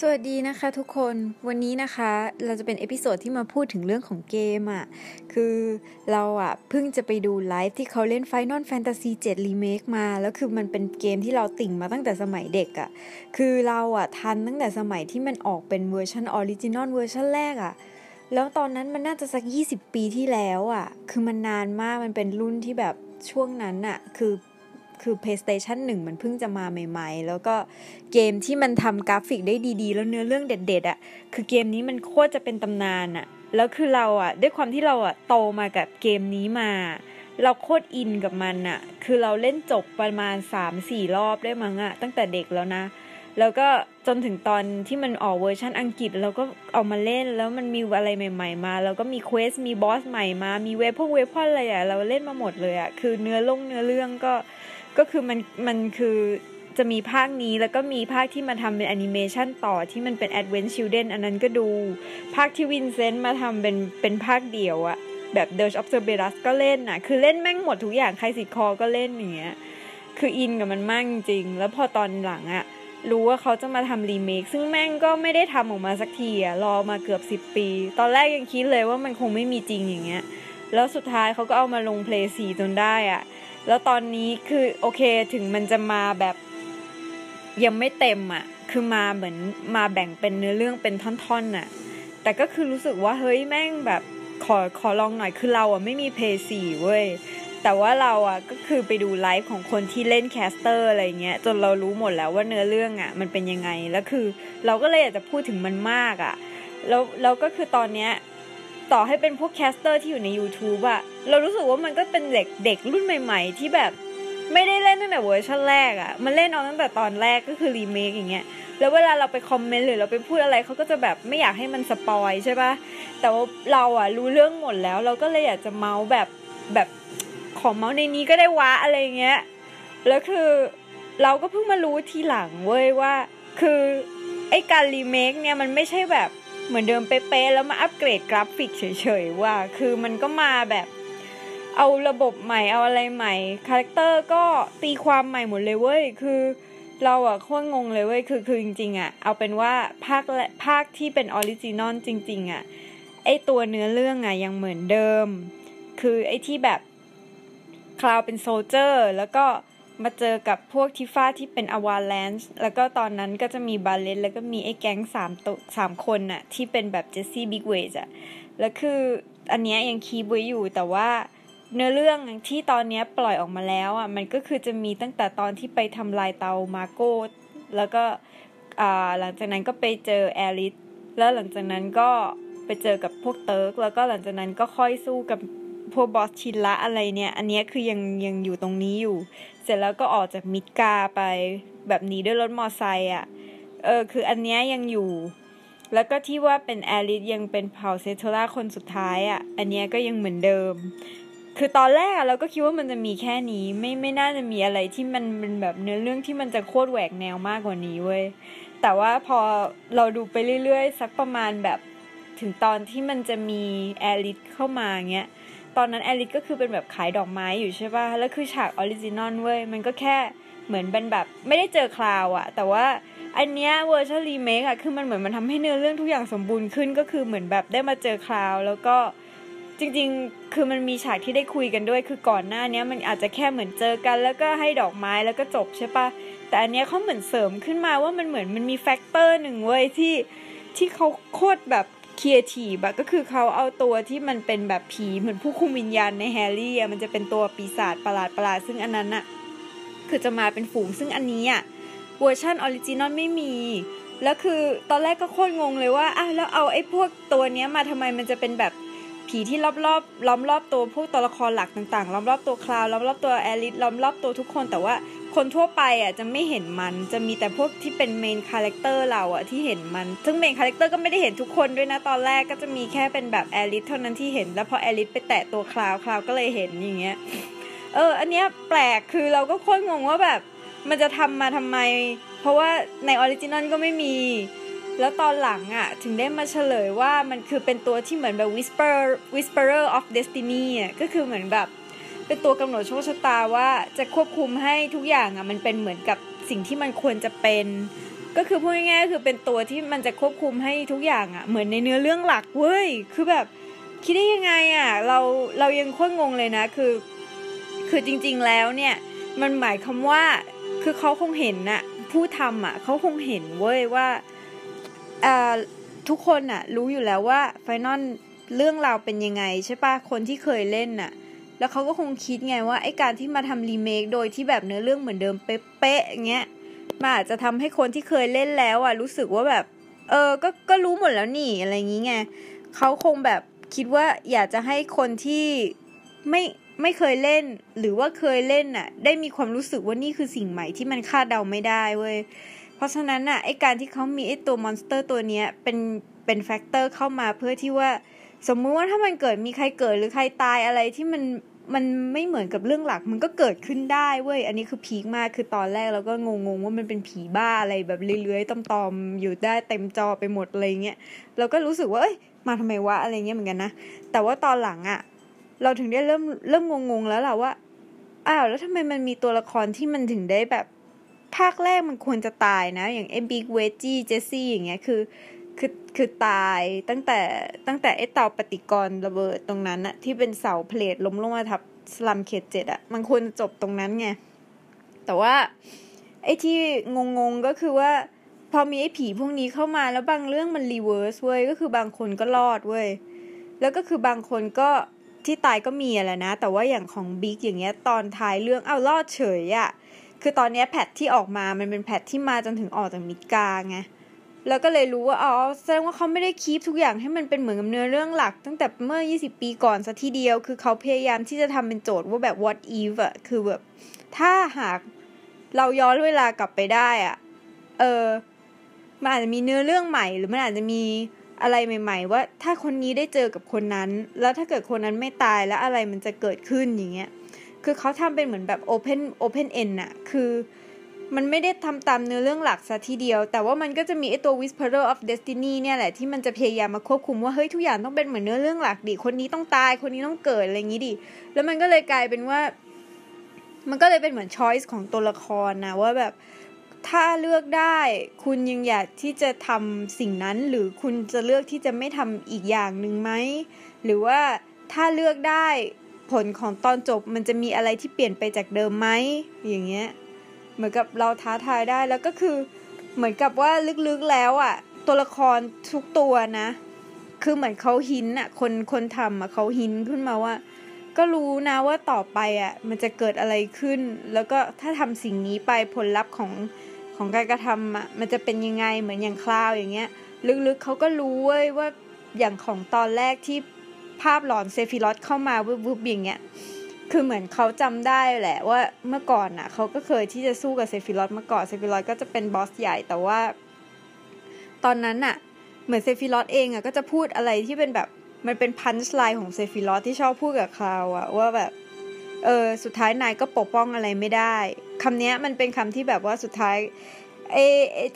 สวัสดีนะคะทุกคนวันนี้นะคะเราจะเป็น episode ที่มาพูดถึงเรื่องของเกมอะ่ะคือเราอะ่ะเพิ่งจะไปดูไลฟ์ที่เขาเล่น Final Fantasy 7 Remake มา แล้วคือมันเป็นเกมที่เราติ่งมาตั้งแต่สมัยเด็กอะ่ะคือเราอะ่ะทันตั้งแต่สมัยที่มันออกเป็นเวอร์ชัน original เวอร์ชันแรกอะ่ะแล้วตอนนั้นมันน่าจะสัก 20 ปีที่แล้วอะ่ะคือมันนานมากมันเป็นรุ่นที่แบบช่วงนั้นอะ่ะคือ คือ PlayStation 1 มันเพิ่งจะมาใหม่ๆ แล้วก็เกมที่มันทำกราฟิกได้ดีๆ แล้วเนื้อเรื่องเด็ดๆอะ่ะ คือเกมนี้มันโคตรจะเป็นตำนานอะ่ะ แล้วคือเราอะ่ะ ด้วยความที่เราอะ่ะโตมากับเกมนี้มา เราโคตรอินกับมันอะ่ะ คือเราเล่นจบประมาณ 3-4 รอบได้มั้งอะ่ะ ตั้งแต่เด็กแล้วนะแล้วก็จนถึงตอนที่มันออกเวอร์ชันอังกฤษเราก็เอามาเล่นแล้วมันมีอะไรใหม่ ๆ มา แล้วก็มี quest มี boss ใหม่มา มีเวพง weapon อะไรอะเราเล่นมาหมดเลยอะคือเนื้อลงเนื้อเรื่องก็ ก็คือมันมันคือจะมีภาคนี้แล้วก็มีภาคที่มาทำเป็นแอนิเมชันต่อที่มันเป็น Advent Children อันนั้นก็ดู ภาคที่วินเซนต์มาทำเป็นเป็นภาคเดียวอะแบบ Dirge of Cerberus ก็เล่นอะคือเล่นแม่งหมดทุกอย่าง Crisis Core ก็เล่นอย่างเงี้ยคืออินกับมันมากจริง แล้วพอตอนหลังอะรู้ว่าเขาจะมาทำรีเมคซึ่งแม่งก็ไม่ได้ทำออกมาสักทีอะรอมาเกือบสิบปี ตอนแรกยังคิดเลยว่ามันคงไม่มีจริงอย่างเงี้ยแล้วสุดท้ายเขาก็เอามาลงเพลย์สี่จนได้อะ แล้วตอนนี้คือโอเคถึงมันจะมาแบบยังไม่เต็มอะ่ะ คือมาเหมือนมาแบ่งเป็นเนื้อเรื่องเป็นท่อนๆน่ะ แต่ก็คือรู้สึกว่าเฮ้ยแม่งแบบขอขอลองหน่อยคือเราอะไม่มีเพลย์สี่เว้ย แต่ว่าเราอะก็คือไปดูไลฟ์ของคนที่เล่น caster อะไรเงี้ยจนเรารู้หมดแล้วว่าเนื้อเรื่องอะ มันเป็นยังไง แล้วคือเราก็เลยอยากจะพูดถึงมันมากอะ แล้วแล้วก็คือตอนเนี้ย ต่อให้เป็นพวก caster ที่อยู่ใน YouTube อะเรารู้สึกว่ามันก็เป็นเด็กเด็กรุ่นใหม่ ๆ ที่แบบไม่ได้เล่นตั้งแต่เวอร์ชันแรกอะมันเล่นเอาตั้งแต่ตอนแรกก็คือรีเมคอย่างเงี้ยแล้วเวลาเราไปคอมเมนต์หรือเราไปพูดอะไรเขาก็จะแบบไม่อยากให้มัน spoil ใช่ปะแต่ว่าเราอะรู้เรื่องหมดแล้ว เราก็เลยอยากจะเมาท์แบบแบบขอเมาท์ในนี้ก็ได้วะอะไรเงี้ยแล้วคือเราก็เพิ่งมารู้ทีหลังเว้ยว่า คือไอการรีเมคเนี่ยมันไม่ใช่แบบ เหมือนเดิมเป๊ะๆแล้วมาอัปเกรดกราฟิกเฉยๆว่าคือมันก็มาแบบเอาระบบใหม่เอาอะไรใหม่ character ก็ตีความใหม่หมดเลยเว้ยคือเราอะโคตรงงเลยเว้ยคือคือจริงๆอะเอาเป็นว่าภาคแรกภาคที่เป็น original จริง ๆอะไอตัวเนื้อเรื่องอะยังเหมือนเดิม คือไอที่แบบคลาวด์เป็น Soldier แล้วก็ มาเจอกับพวกทิฟ้าที่เป็น Avalanche แล้วก็ตอนนั้นก็จะมีบาเร็ตแล้วก็มีไอ้แก๊งสามตัวสามคนน่ะ ที่เป็นแบบเจสซี่บิ๊กส์เวดจ์อะแล้วคืออันเนี้ยยัง keep ไว้อยู่แต่ว่าเนื้อเรื่องที่ตอนนี้ปล่อยออกมาแล้วอะมันก็คือจะมีตั้งแต่ตอนที่ไปทำลายเตามาโค แล้วก็อ่าหลังจากนั้นก็ไปเจอแอริสแล้วหลังจากนั้นก็ไปเจอกับพวก Turks แล้วก็หลังจากนั้นก็ค่อยสู้กับ พวกบอสชินละอะไรเนี่ย อันนี้คือยังยังอยู่ตรงนี้อยู่ เสร็จแล้วก็ออกจากมิดกาไปแบบนี้ด้วยรถมอไซค์อะ เออ คืออันนี้ยังอยู่ แล้วก็ที่ว่าเป็นแอริสยังเป็นเผ่าเซโทล่าคนสุดท้ายอะ อันนี้ก็ยังเหมือนเดิม คือตอนแรกเราก็คิดว่ามันจะมีแค่นี้ ไม่ไม่น่าจะมีอะไรที่มันเป็นแบบเนื้อเรื่องที่มันจะโคตรแหวกแนวมากกว่านี้เว้ย แต่ว่าพอเราดูไปเรื่อยๆ สักประมาณแบบถึงตอนที่มันจะมีแอริสเข้ามาเงี้ย ตอนนั้นแอริสก็คือเป็นแบบขายดอกไม้อยู่ใช่ป่ะ แล้วคือฉาก original เว้ย มันก็แค่เหมือนเป็นแบบไม่ได้เจอคลาวด์อะแต่ว่าอันเนี้ยเวอร์ชันรีเมคอะคือมันเหมือนมันทำให้เนื้อเรื่องทุกอย่างสมบูรณ์ขึ้นก็คือเหมือนแบบได้มาเจอคลาวด์แล้วก็จริงๆ คือมันมีฉากที่ได้คุยกันด้วย คือก่อนหน้านี้มันอาจจะแค่เหมือนเจอกัน แล้วก็ให้ดอกไม้แล้วก็จบใช่ปะแต่อันเนี้ยเขาเหมือนเสริมขึ้นมาว่ามันเหมือนมันมี factor หนึ่งเว้ยที่ที่เขาโคตรแบบ ครีเอทีฟอะก็คือเขาเอาตัวที่มันเป็นแบบผีเหมือนผู้คุมวิญญาณในแฮร์รี่อะมันจะเป็นตัวปีศาจประหลาดประหลาดซึ่งอันนั้นอะคือจะมาเป็นฝูงซึ่งอันนี้อะเวอร์ชัน original ไม่มีแล้วคือตอนแรกก็โคตรงงเลยว่าอะแล้วเอาไอ้พวกตัวเนี้ยมาทำไมมันจะเป็นแบบผีที่รอบรอบล้อมรอบตัวพวกตัวละครหลักต่างๆล้อมรอบตัวคลาวล้อมรอบตัวแอลิสล้อมรอบตัวทุกคนแต่ว่า คนทั่วไปอะจะไม่เห็นมันจะมีแต่พวกที่เป็น main character เราอะที่เห็นมัน ซึ่ง main character ก็ไม่ได้เห็นทุกคนด้วยนะตอนแรกก็จะมีแค่เป็นแบบแอลิสเท่านั้นที่เห็น แล้วพอแอลิสไปแตะตัวคลาวคลาวก็เลยเห็นอย่างเงี้ยเออ อันเนี้ยแปลกคือเราก็โคตรงงว่าแบบมันจะทำมาทำไม เพราะว่าใน original ก็ไม่มี แล้วตอนหลังอะ ถึงได้มาเฉลยว่ามันคือเป็นตัวที่เหมือนแบบ whisper whisperer of destiny อะก็คือเหมือนแบบ เป็นตัวกำหนดโชคชะตาว่าจะควบคุมให้ทุกอย่างอะมันเป็นเหมือนกับสิ่งที่มันควรจะเป็น ก็คือพูดง่ายๆคือเป็นตัวที่มันจะควบคุมให้ทุกอย่างอะเหมือนในเนื้อเรื่องหลักเว้ยคือแบบคิดได้ยังไงอะเราเรายังโคตรงงเลยนะคือ คือจริงๆแล้วเนี่ยมันหมายคำว่าคือเขาคงเห็นน่ะผู้ทำอะเขาคงเห็นเว้ยว่าอ่าทุกคนอะรู้อยู่แล้วว่าไฟนอลเรื่องราวเป็นยังไงใช่ปะคนที่เคยเล่นน่ะ แล้วเขาก็คงคิดไงว่าไอการที่มาทำรีเมคโดยที่แบบเนื้อเรื่องเหมือนเดิมเป๊ะๆอย่างเงี้ยมันอาจจะทำให้คนที่เคยเล่นแล้วอะรู้สึกว่าแบบ เออก็ก็รู้หมดแล้วนี่อะไรอย่างงี้ไงเขาคงแบบคิดว่าอยากจะให้คนที่ไม่ไม่เคยเล่น หรือว่าเคยเล่นน่ะ ได้มีความรู้สึกว่านี่คือสิ่งใหม่ที่มันคาดเดาไม่ได้เว้ยเพราะฉะนั้นน่ะไอการที่เขามีไอตัว monster ตัวเนี้ยเป็นเป็น factor เข้ามาเพื่อที่ว่า สมมุติว่าถ้ามันเกิดมีใครเกิดหรือใครตายอะไรที่มัน มันไม่เหมือนกับเรื่องหลักมันก็เกิดขึ้นได้เว้ย อันนี้คือ peak มากคือตอนแรกเราก็งงๆว่ามันเป็นผีบ้าอะไรแบบเลื้อยๆตอมๆอยู่ได้เต็มจอไปหมดอะไรเงี้ยเราก็รู้สึกว่าเอ้ยมาทำไมวะอะไรเงี้ยเหมือนกันนะแต่ว่าตอนหลังอะเราถึงได้เริ่มเริ่มงงๆแล้วแหละว่าอ้าวแล้วทำไมมันมีตัวละครที่มันถึงได้แบบภาคแรกมันควรจะตายนะ อย่างไอ้บิ๊กเวจี้เจสซี่อย่างเงี้ยคือ คือคือตายตั้งแต่ตั้งแต่ไอเตาปฏิกรณ์ระเบิดตรงนั้นอะที่เป็นเสาเพลทล้มลงมาทับสลัมเขตเจ็ดอะมันควรจบตรงนั้นไง แต่ว่า ไอที่งงๆก็คือว่า พอมีไอผีพวกนี้เข้ามาแล้วบางเรื่องมัน reverse เว้ยก็คือบางคนก็รอดเว้ยแล้วก็คือบางคนก็ที่ตายก็มีแหละนะ แต่ว่าอย่างของบิ๊กอย่างเงี้ยตอนท้ายเรื่องเอารอดเฉยอะคือตอนนี้ part ที่ออกมามันเป็น part ที่มาจนถึงออกจากมิดกาไง แล้วก็เลยรู้ว่าอ๋อแสดงว่าเขาไม่ได้ keep ทุกอย่างให้มันเป็นเหมือนกับเนื้อเรื่องหลัก ตั้งแต่เมื่อ 20 ปีก่อนซะทีเดียว คือเขาพยายามที่จะทำเป็นโจทย์ว่าแบบ what if อะคือแบบ ถ้าหากเราย้อนเวลากลับไปได้อะเออมันอาจจะมีเนื้อเรื่องใหม่ หรือมันอาจจะมีอะไรใหม่ ๆ ว่าถ้าคนนี้ได้เจอกับคนนั้น แล้วถ้าเกิดคนนั้นไม่ตายแล้วอะไรมันจะเกิดขึ้นอย่างเงี้ยคือเขาทำเป็นเหมือนแบบ open open end อะคือ มันไม่ได้ทำตามเนื้อเรื่องหลักซะทีเดียว แต่ว่ามันก็จะมีไอตัว Whisperer of Destiny เนี่ยแหละที่มันจะพยายามมาควบคุมว่าเฮ้ยทุกอย่างต้องเป็นเหมือนเนื้อเรื่องหลักดิคนนี้ต้องตายคนนี้ต้องเกิดอะไรอย่างนี้ดิแล้วมันก็เลยกลายเป็นว่า มันก็เลยเป็นเหมือนช้อยส์ของตัวละครนะว่าแบบถ้าเลือกได้คุณยังอยากที่จะทำสิ่งนั้น หรือคุณจะเลือกที่จะไม่ทำอีกอย่างหนึ่งไหมหรือว่าถ้าเลือกได้ผลของตอนจบมันจะมีอะไรที่เปลี่ยนไปจากเดิมไหมอย่างเงี้ย เหมือนกับเราท้าทายได้แล้วก็คือ เหมือนกับว่าลึกๆแล้วอะ่ะ ตัวละครทุกตัวนะ คือเหมือนเขา hint อะ คนคนทำอะเขา hint ขึ้นมาว่า ก็รู้นะว่าต่อไปอะ่ะ มันจะเกิดอะไรขึ้น แล้วก็ถ้าทำสิ่งนี้ไปผลลัพธ์ของของการกระทำอะมันจะเป็นยังไงเหมือนอย่างคลาวอย่างเงี้ย ลึกๆเขาก็รู้เว้ยว่าอย่างของตอนแรกที่ภาพหลอนเซฟิลอสเข้ามาวุบๆอย่างเงี้ย คือเหมือนเขาจำได้แหละว่าเมื่อก่อนน่ะเขาก็เคยที่จะสู้กับเซฟิลอสมาก่อนเซฟิลอสก็จะเป็นบอสใหญ่แต่ว่า ตอนนั้นน่ะ เหมือนเซฟิลอสเองอะก็จะพูดอะไรที่เป็นแบบมันเป็น punchline ของเซฟิลอสที่ชอบพูดกับคลาวอะว่าแบบเออสุดท้ายนายก็ปกป้องอะไรไม่ได้คำนี้มันเป็นคำที่แบบว่าสุดท้ายเอ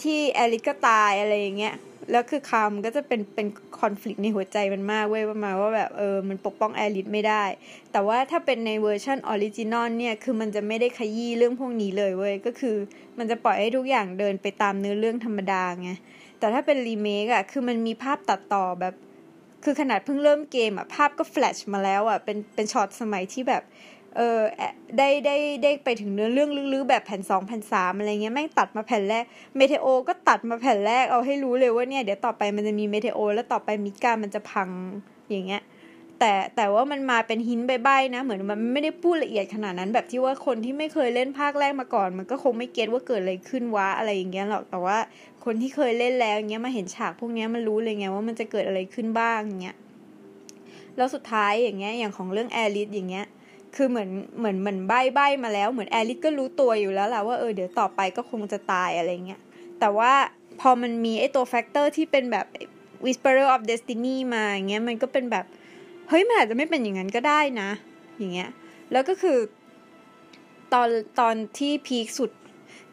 ที่แอลิสก็ตายอะไรอย่างเงี้ย แล้วคือคำก็จะเป็นเป็นคอน FLICT ในหัวใจมันมากเว้ยประมาณว่าแบบเออมันปกป้องแอลิสไม่ได้ แต่ว่าถ้าเป็นในเวอร์ชัน original เนี่ยคือมันจะไม่ได้ขยี้เรื่องพวกนี้เลยเว้ยก็คือมันจะปล่อยให้ทุกอย่างเดินไปตามเนื้อเรื่องธรรมดาไงแต่ถ้าเป็นรีเมคอะคือมันมีภาพตัดต่อแบบ คือขนาดเพิ่งเริ่มเกมอะภาพก็แฟลชมาแล้วอะเป็นเป็นช็อตสมัยที่แบบ เออได้ได้ได้ไปถึงเนื้อเรื่องลึกๆแบบแผ่นสองแผ่นสามอะไรเงี้ยแม่งตัดมาแผ่นแรกเมเทโอก็ตัดมาแผ่นแรกเอาให้รู้เลยว่าเนี่ยเดี๋ยวต่อไปมันจะมีเมเทโอแล้วต่อไปมิดกามันจะพังอย่างเงี้ยแต่แต่ว่ามันมาเป็น hint ใบ้ๆนะ เหมือนมันไม่ได้พูดละเอียดขนาดนั้น แบบที่ว่าคนที่ไม่เคยเล่นภาคแรกมาก่อน มันก็คงไม่ get ว่าเกิดอะไรขึ้นวะอะไรอย่างเงี้ยหรอกแต่ว่าคนที่เคยเล่นแล้วเงี้ยมาเห็นฉากพวกเนี้ยมันรู้เลยไงว่ามันจะเกิดอะไรขึ้นบ้างอย่างเงี้ยแล้วสุดท้ายอย่างเงี้ยอย่างของเรื่องแอริสอย่างเงี้ย คือเหมือนเหมือนเหมือนใบ้ใบ้มาแล้วเหมือนแอลิสก็รู้ตัวอยู่แล้วแหละว่าเออเดี๋ยวต่อไปก็คงจะตายอะไรเงี้ยแต่ว่าพอมันมีไอตัว factor ที่เป็นแบบ Whisperer of Destiny มาอย่างเงี้ยมันก็เป็นแบบ เฮ้ย มันอาจจะไม่เป็นอย่างนั้นก็ได้นะ อย่างเงี้ย แล้วก็คือ ตอนตอนที่พีคสุด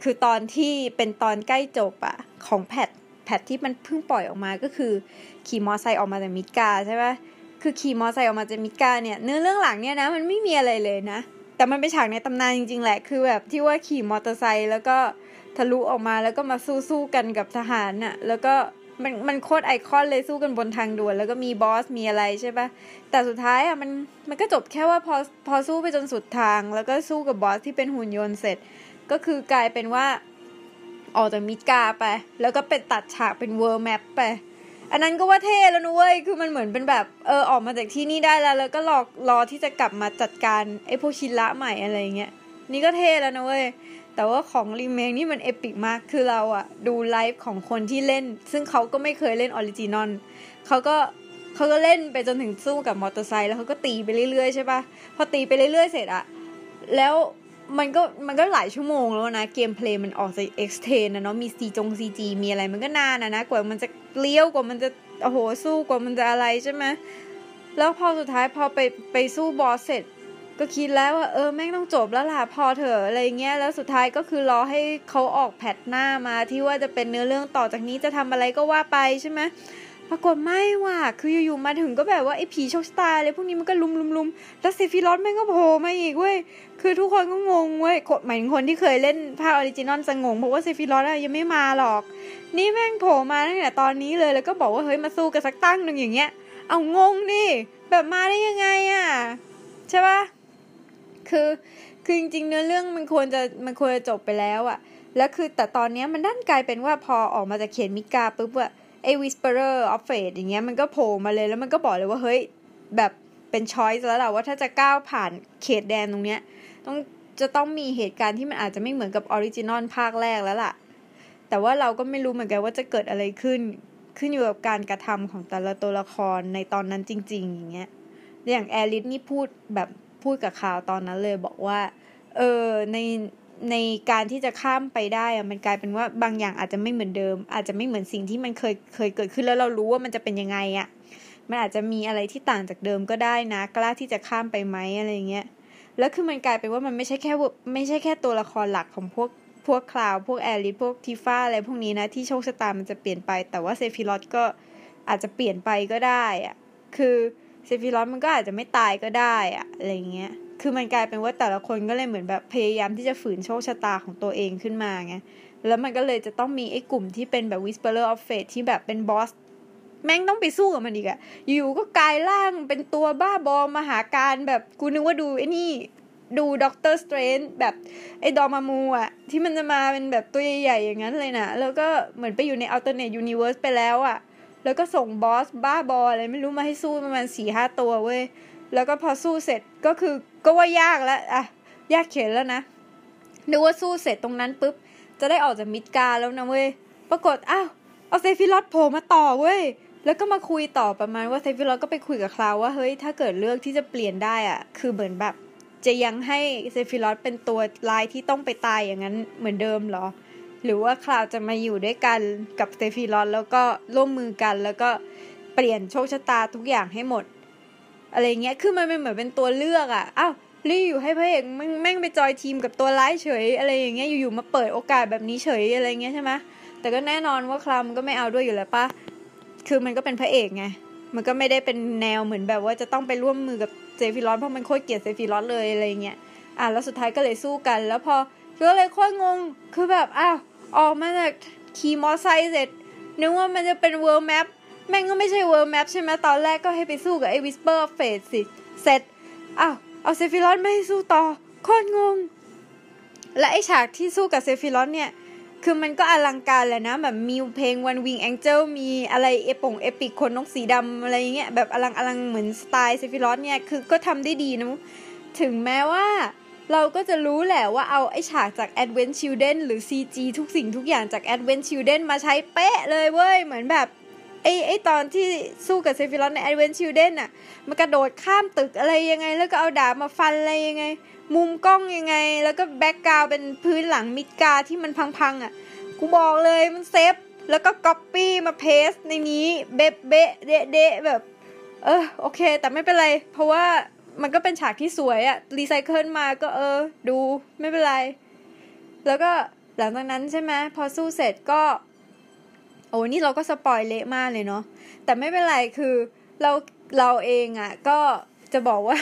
คือตอนที่เป็นตอนใกล้จบอะของแพทแพทที่มันเพิ่งปล่อยออกมาก็คือ ขี่มอไซค์ออกมาจากมิดกาใช่ไหม คือขี่มอไซค์ออกมาจากมิกาเนี่ยเนื้อเรื่องหลังเนี่ยนะมันไม่มีอะไรเลยนะ แต่มันเป็นฉากในตำนานจริงๆแหละ คือแบบที่ว่าขี่มอเตอร์ไซค์แล้วก็ทะลุออกมาแล้วก็มาสู้สู้กันกับทหารน่ะแล้วก็มันมันโคตรไอคอนเลยสู้กันบนทางด่วน แล้วก็มีบอสมีอะไรใช่ปะแต่สุดท้ายอะมันมันก็จบแค่ว่าพอพอสู้ไปจนสุดทาง แล้วก็สู้กับบอสที่เป็นหุ่นยนต์เสร็จ ก็คือกลายเป็นว่าออกจากมิดกาไป แล้วก็เป็นตัดฉากเป็น world map ไป อันนั้นก็ว่าเท่แล้วนะเว้ย คือมันเหมือนเป็นแบบ เออ ออกมาจากที่นี่ได้แล้ว แล้วก็รอรอที่จะกลับมาจัดการไอ้พวกชินระใหม่อะไรเงี้ย นี่ก็เท่แล้วนะเว้ย แต่ว่าของรีเมคนี่มัน epic มาก คือเราอะดูไลฟ์ของคนที่เล่น ซึ่งเขาก็ไม่เคยเล่น original เขาก็เขาก็เล่นไปจนถึงสู้กับมอเตอร์ไซค์แล้วเขาก็ตีไปเรื่อยๆใช่ปะพอตีไปเรื่อยๆเสร็จอะแล้ว มันก็มันก็หลายชั่วโมงแล้วนะ gameplay มันออกจะ extend นะเนาะมีซีจง CG มีอะไรมันก็นานนะนะกว่ามันจะเลี้ยวกว่ามันจะโอ้โหสู้กว่ามันจะอะไรใช่ไหมแล้วพอสุดท้ายพอไปไปสู้บอสเสร็จ ก็คิดแล้วว่าเออแม่งต้องจบแล้วล่ะพอเถอะอะไรเงี้ยแล้วสุดท้ายก็คือรอให้เขาออก part หน้ามาที่ว่าจะเป็นเนื้อเรื่องต่อจากนี้จะทำอะไรก็ว่าไปใช่ไหม ปรากฏไม่ว่ะ คืออยู่ๆมาถึงก็แบบว่าไอ้ผีโชคชะตาอะไรพวกนี้มันก็รุมรุมรุมแล้วเซฟิรอสแม่งก็โผล่มาอีกเว้ย คือทุกคนก็งงเว้ยหมายถึงคนที่เคยเล่นภาค original จะงงเพราะว่าเซฟิรอสยังไม่มาหรอก นี่แม่งโผล่มาตั้งแต่ตอนนี้เลยแล้วก็บอกว่าเฮ้ยมาสู้กันสักตั้งหนึ่งอย่างเงี้ย เอางงดิแบบมาได้ยังไงอะใช่ปะคือคือจริงๆเนื้อเรื่องมันควรจะมันควรจะจบไปแล้วอะแล้วคือแต่ตอนนี้มันดันกลายเป็นว่าพอออกมาจากเขียนมิกาปุ๊บอะ ไอ้ whisperer of fate อย่างเงี้ยมันก็โผล่มาเลยแล้วมันก็บอกเลยว่าเฮ้ยแบบเป็น choice แล้วแหละว่าถ้าจะก้าวผ่านเขตแดนตรงเนี้ยต้องจะต้องมีเหตุการณ์ที่มันอาจจะไม่เหมือนกับ original ภาคแรกแล้วล่ะ แต่ว่าเราก็ไม่รู้เหมือนกันว่าจะเกิดอะไรขึ้น ขึ้นอยู่กับการกระทำของแต่ละตัวละครในตอนนั้นจริง ๆ อย่างเงี้ย อย่างแอริสนี่พูดแบบพูดกับคลาวตอนนั้นเลยบอกว่า เออใน ในการที่จะข้ามไปได้อะมันกลายเป็นว่าบางอย่างอาจจะไม่เหมือนเดิม อาจจะไม่เหมือนสิ่งที่มันเคยเคยเกิดขึ้นแล้วเรารู้ว่ามันจะเป็นยังไงอะมันอาจจะมีอะไรที่ต่างจากเดิมก็ได้นะ กล้าที่จะข้ามไปไหมอะไรเงี้ยแล้วคือมันกลายเป็นว่ามันไม่ใช่แค่ไม่ใช่แค่ตัวละครหลักของพวกพวกคลาวพวกแอริพวกทีฟ้าอะไรพวกนี้นะที่โชคชะตามันจะเปลี่ยนไป แต่ว่าเซฟิรอสก็อาจจะเปลี่ยนไปก็ได้อะคือเซฟิรอสมันก็อาจจะไม่ตายก็ได้อะอะไรเงี้ย คือมันกลายเป็นว่าแต่ละคนก็เลยเหมือนแบบพยายามที่จะฝืนโชคชะตาของตัวเองขึ้นมาไง แล้วมันก็เลยจะต้องมีไอ้กลุ่มที่เป็นแบบ Whisperer of Fate ที่แบบเป็นบอสแม่งต้องไปสู้กับมันอีกอะอยู่ก็กลายร่างเป็นตัวบ้าบอมหากาฬแบบกูนึกว่าดูไอ้นี่ดู Doctor Strange แบบไอ้ดอมามูอะที่มันจะมาเป็นแบบตัวใหญ่ๆอย่างนั้นเลยนะแล้วก็เหมือนไปอยู่ใน alternate universe ไปแล้วอะแล้วก็ส่งบอสบ้าบออะไรไม่รู้มาให้สู้ประมาณสี่ห้าตัวเว้ย แล้วก็พอสู้เสร็จก็คือ ก็ว่ายากแล้วอะยากเข็ญแล้วนะนึกว่าสู้เสร็จตรงนั้นปุ๊บ จะได้ออกจากมิดการแล้วนะเว้ย ปรากฏอ้าวเอาเซฟิลอสโผล่มาต่อเว้ย แล้วก็มาคุยต่อประมาณว่าเซฟิลอสก็ไปคุยกับคลาวว่าเฮ้ยถ้าเกิดเลือกที่จะเปลี่ยนได้อะคือเหมือนแบบ จะยังให้เซฟิลอสเป็นตัวร้ายที่ต้องไปตายอย่างนั้นเหมือนเดิมหรอ หรือว่าคลาวจะมาอยู่ด้วยกันกับเซฟิลอสแล้วก็ร่วมมือกันแล้วก็เปลี่ยนโชคชะตาทุกอย่างให้หมด อะไรเงี้ย คือมันเป็นเหมือนเป็นตัวเลือกอะ่ะ อ้าวรีอยู่ให้พระเอกมึงแม่งไปจอยทีมกับตัวร้ายเฉย อะไรอย่างเงี้ย อยู่ๆมาเปิดโอกาสแบบนี้เฉยอะไรเงี้ยใช่ไหมแต่ก็แน่นอนว่าคลาวก็ไม่เอาด้วยอยู่แล้วปะคือมันก็เป็นพระเอกไง มันก็ไม่ได้เป็นแนวเหมือนแบบว่าจะต้องไปร่วมมือกับเซฟิรอสเพราะมันโคตรเกลียดเซฟิรอสเลยอะไรเงี้ย อะแล้วสุดท้ายก็เลยสู้กัน แล้วพอก็เลยโคตรงง คือแบบอ้าวออกมาจากขี่มอไซค์เสร็จนึกว่ามันจะเป็น world map แม่งก็ไม่ใช่ world map ใช่ไหมตอนแรกก็ให้ไปสู้กับไอ้ Whisper Fate สิ เสร็จอ้าวเอาเซฟิรอสไม่ให้สู้ต่อโคตรงง และไอ้ฉากที่สู้กับเซฟิรอสเนี่ย คือมันก็อลังการแหละนะแบบมีเพลง One-Winged Angel มีอะไรเอปง epic ขนนกสีดำอะไรเงี้ยแบบอลังอลังเหมือนสไตล์เซฟิรอสเนี่ยคือก็ทำได้ดีนะถึงแม้ว่าเราก็จะรู้แหละว่าเอาไอ้ฉากจาก Advent Children หรือ CG ทุกสิ่งทุกอย่างจาก Advent Children มาใช้เป๊ะเลยเว้ย เหมือนแบบ ไอ้ไอ้ตอนที่สู้กับเซฟิรอสใน Advent Children อะมันกระโดดข้ามตึกอะไรยังไง แล้วก็เอาดาบมาฟันอะไรยังไง มุมกล้องยังไง แล้วก็ background เป็นพื้นหลังมิดกาที่มันพังๆอะกูบอกเลยมัน save แล้วก็ก๊อปปี้มา paste ในนี้เป๊ะเป๊ะเด๊ะเด๊ะแบบ เออโอเค แต่ไม่เป็นไร เพราะว่ามันก็เป็นฉากที่สวยอะรีไซเคิลมาก็เออ ดูไม่เป็นไร แล้วก็หลังจากนั้นใช่ไหมพอสู้เสร็จก็ โอ้นี่เราก็ spoil เละมากเลยเนาะแต่ไม่เป็นไรคือเราเราเองอะ่ะ ก็จะบอกว่า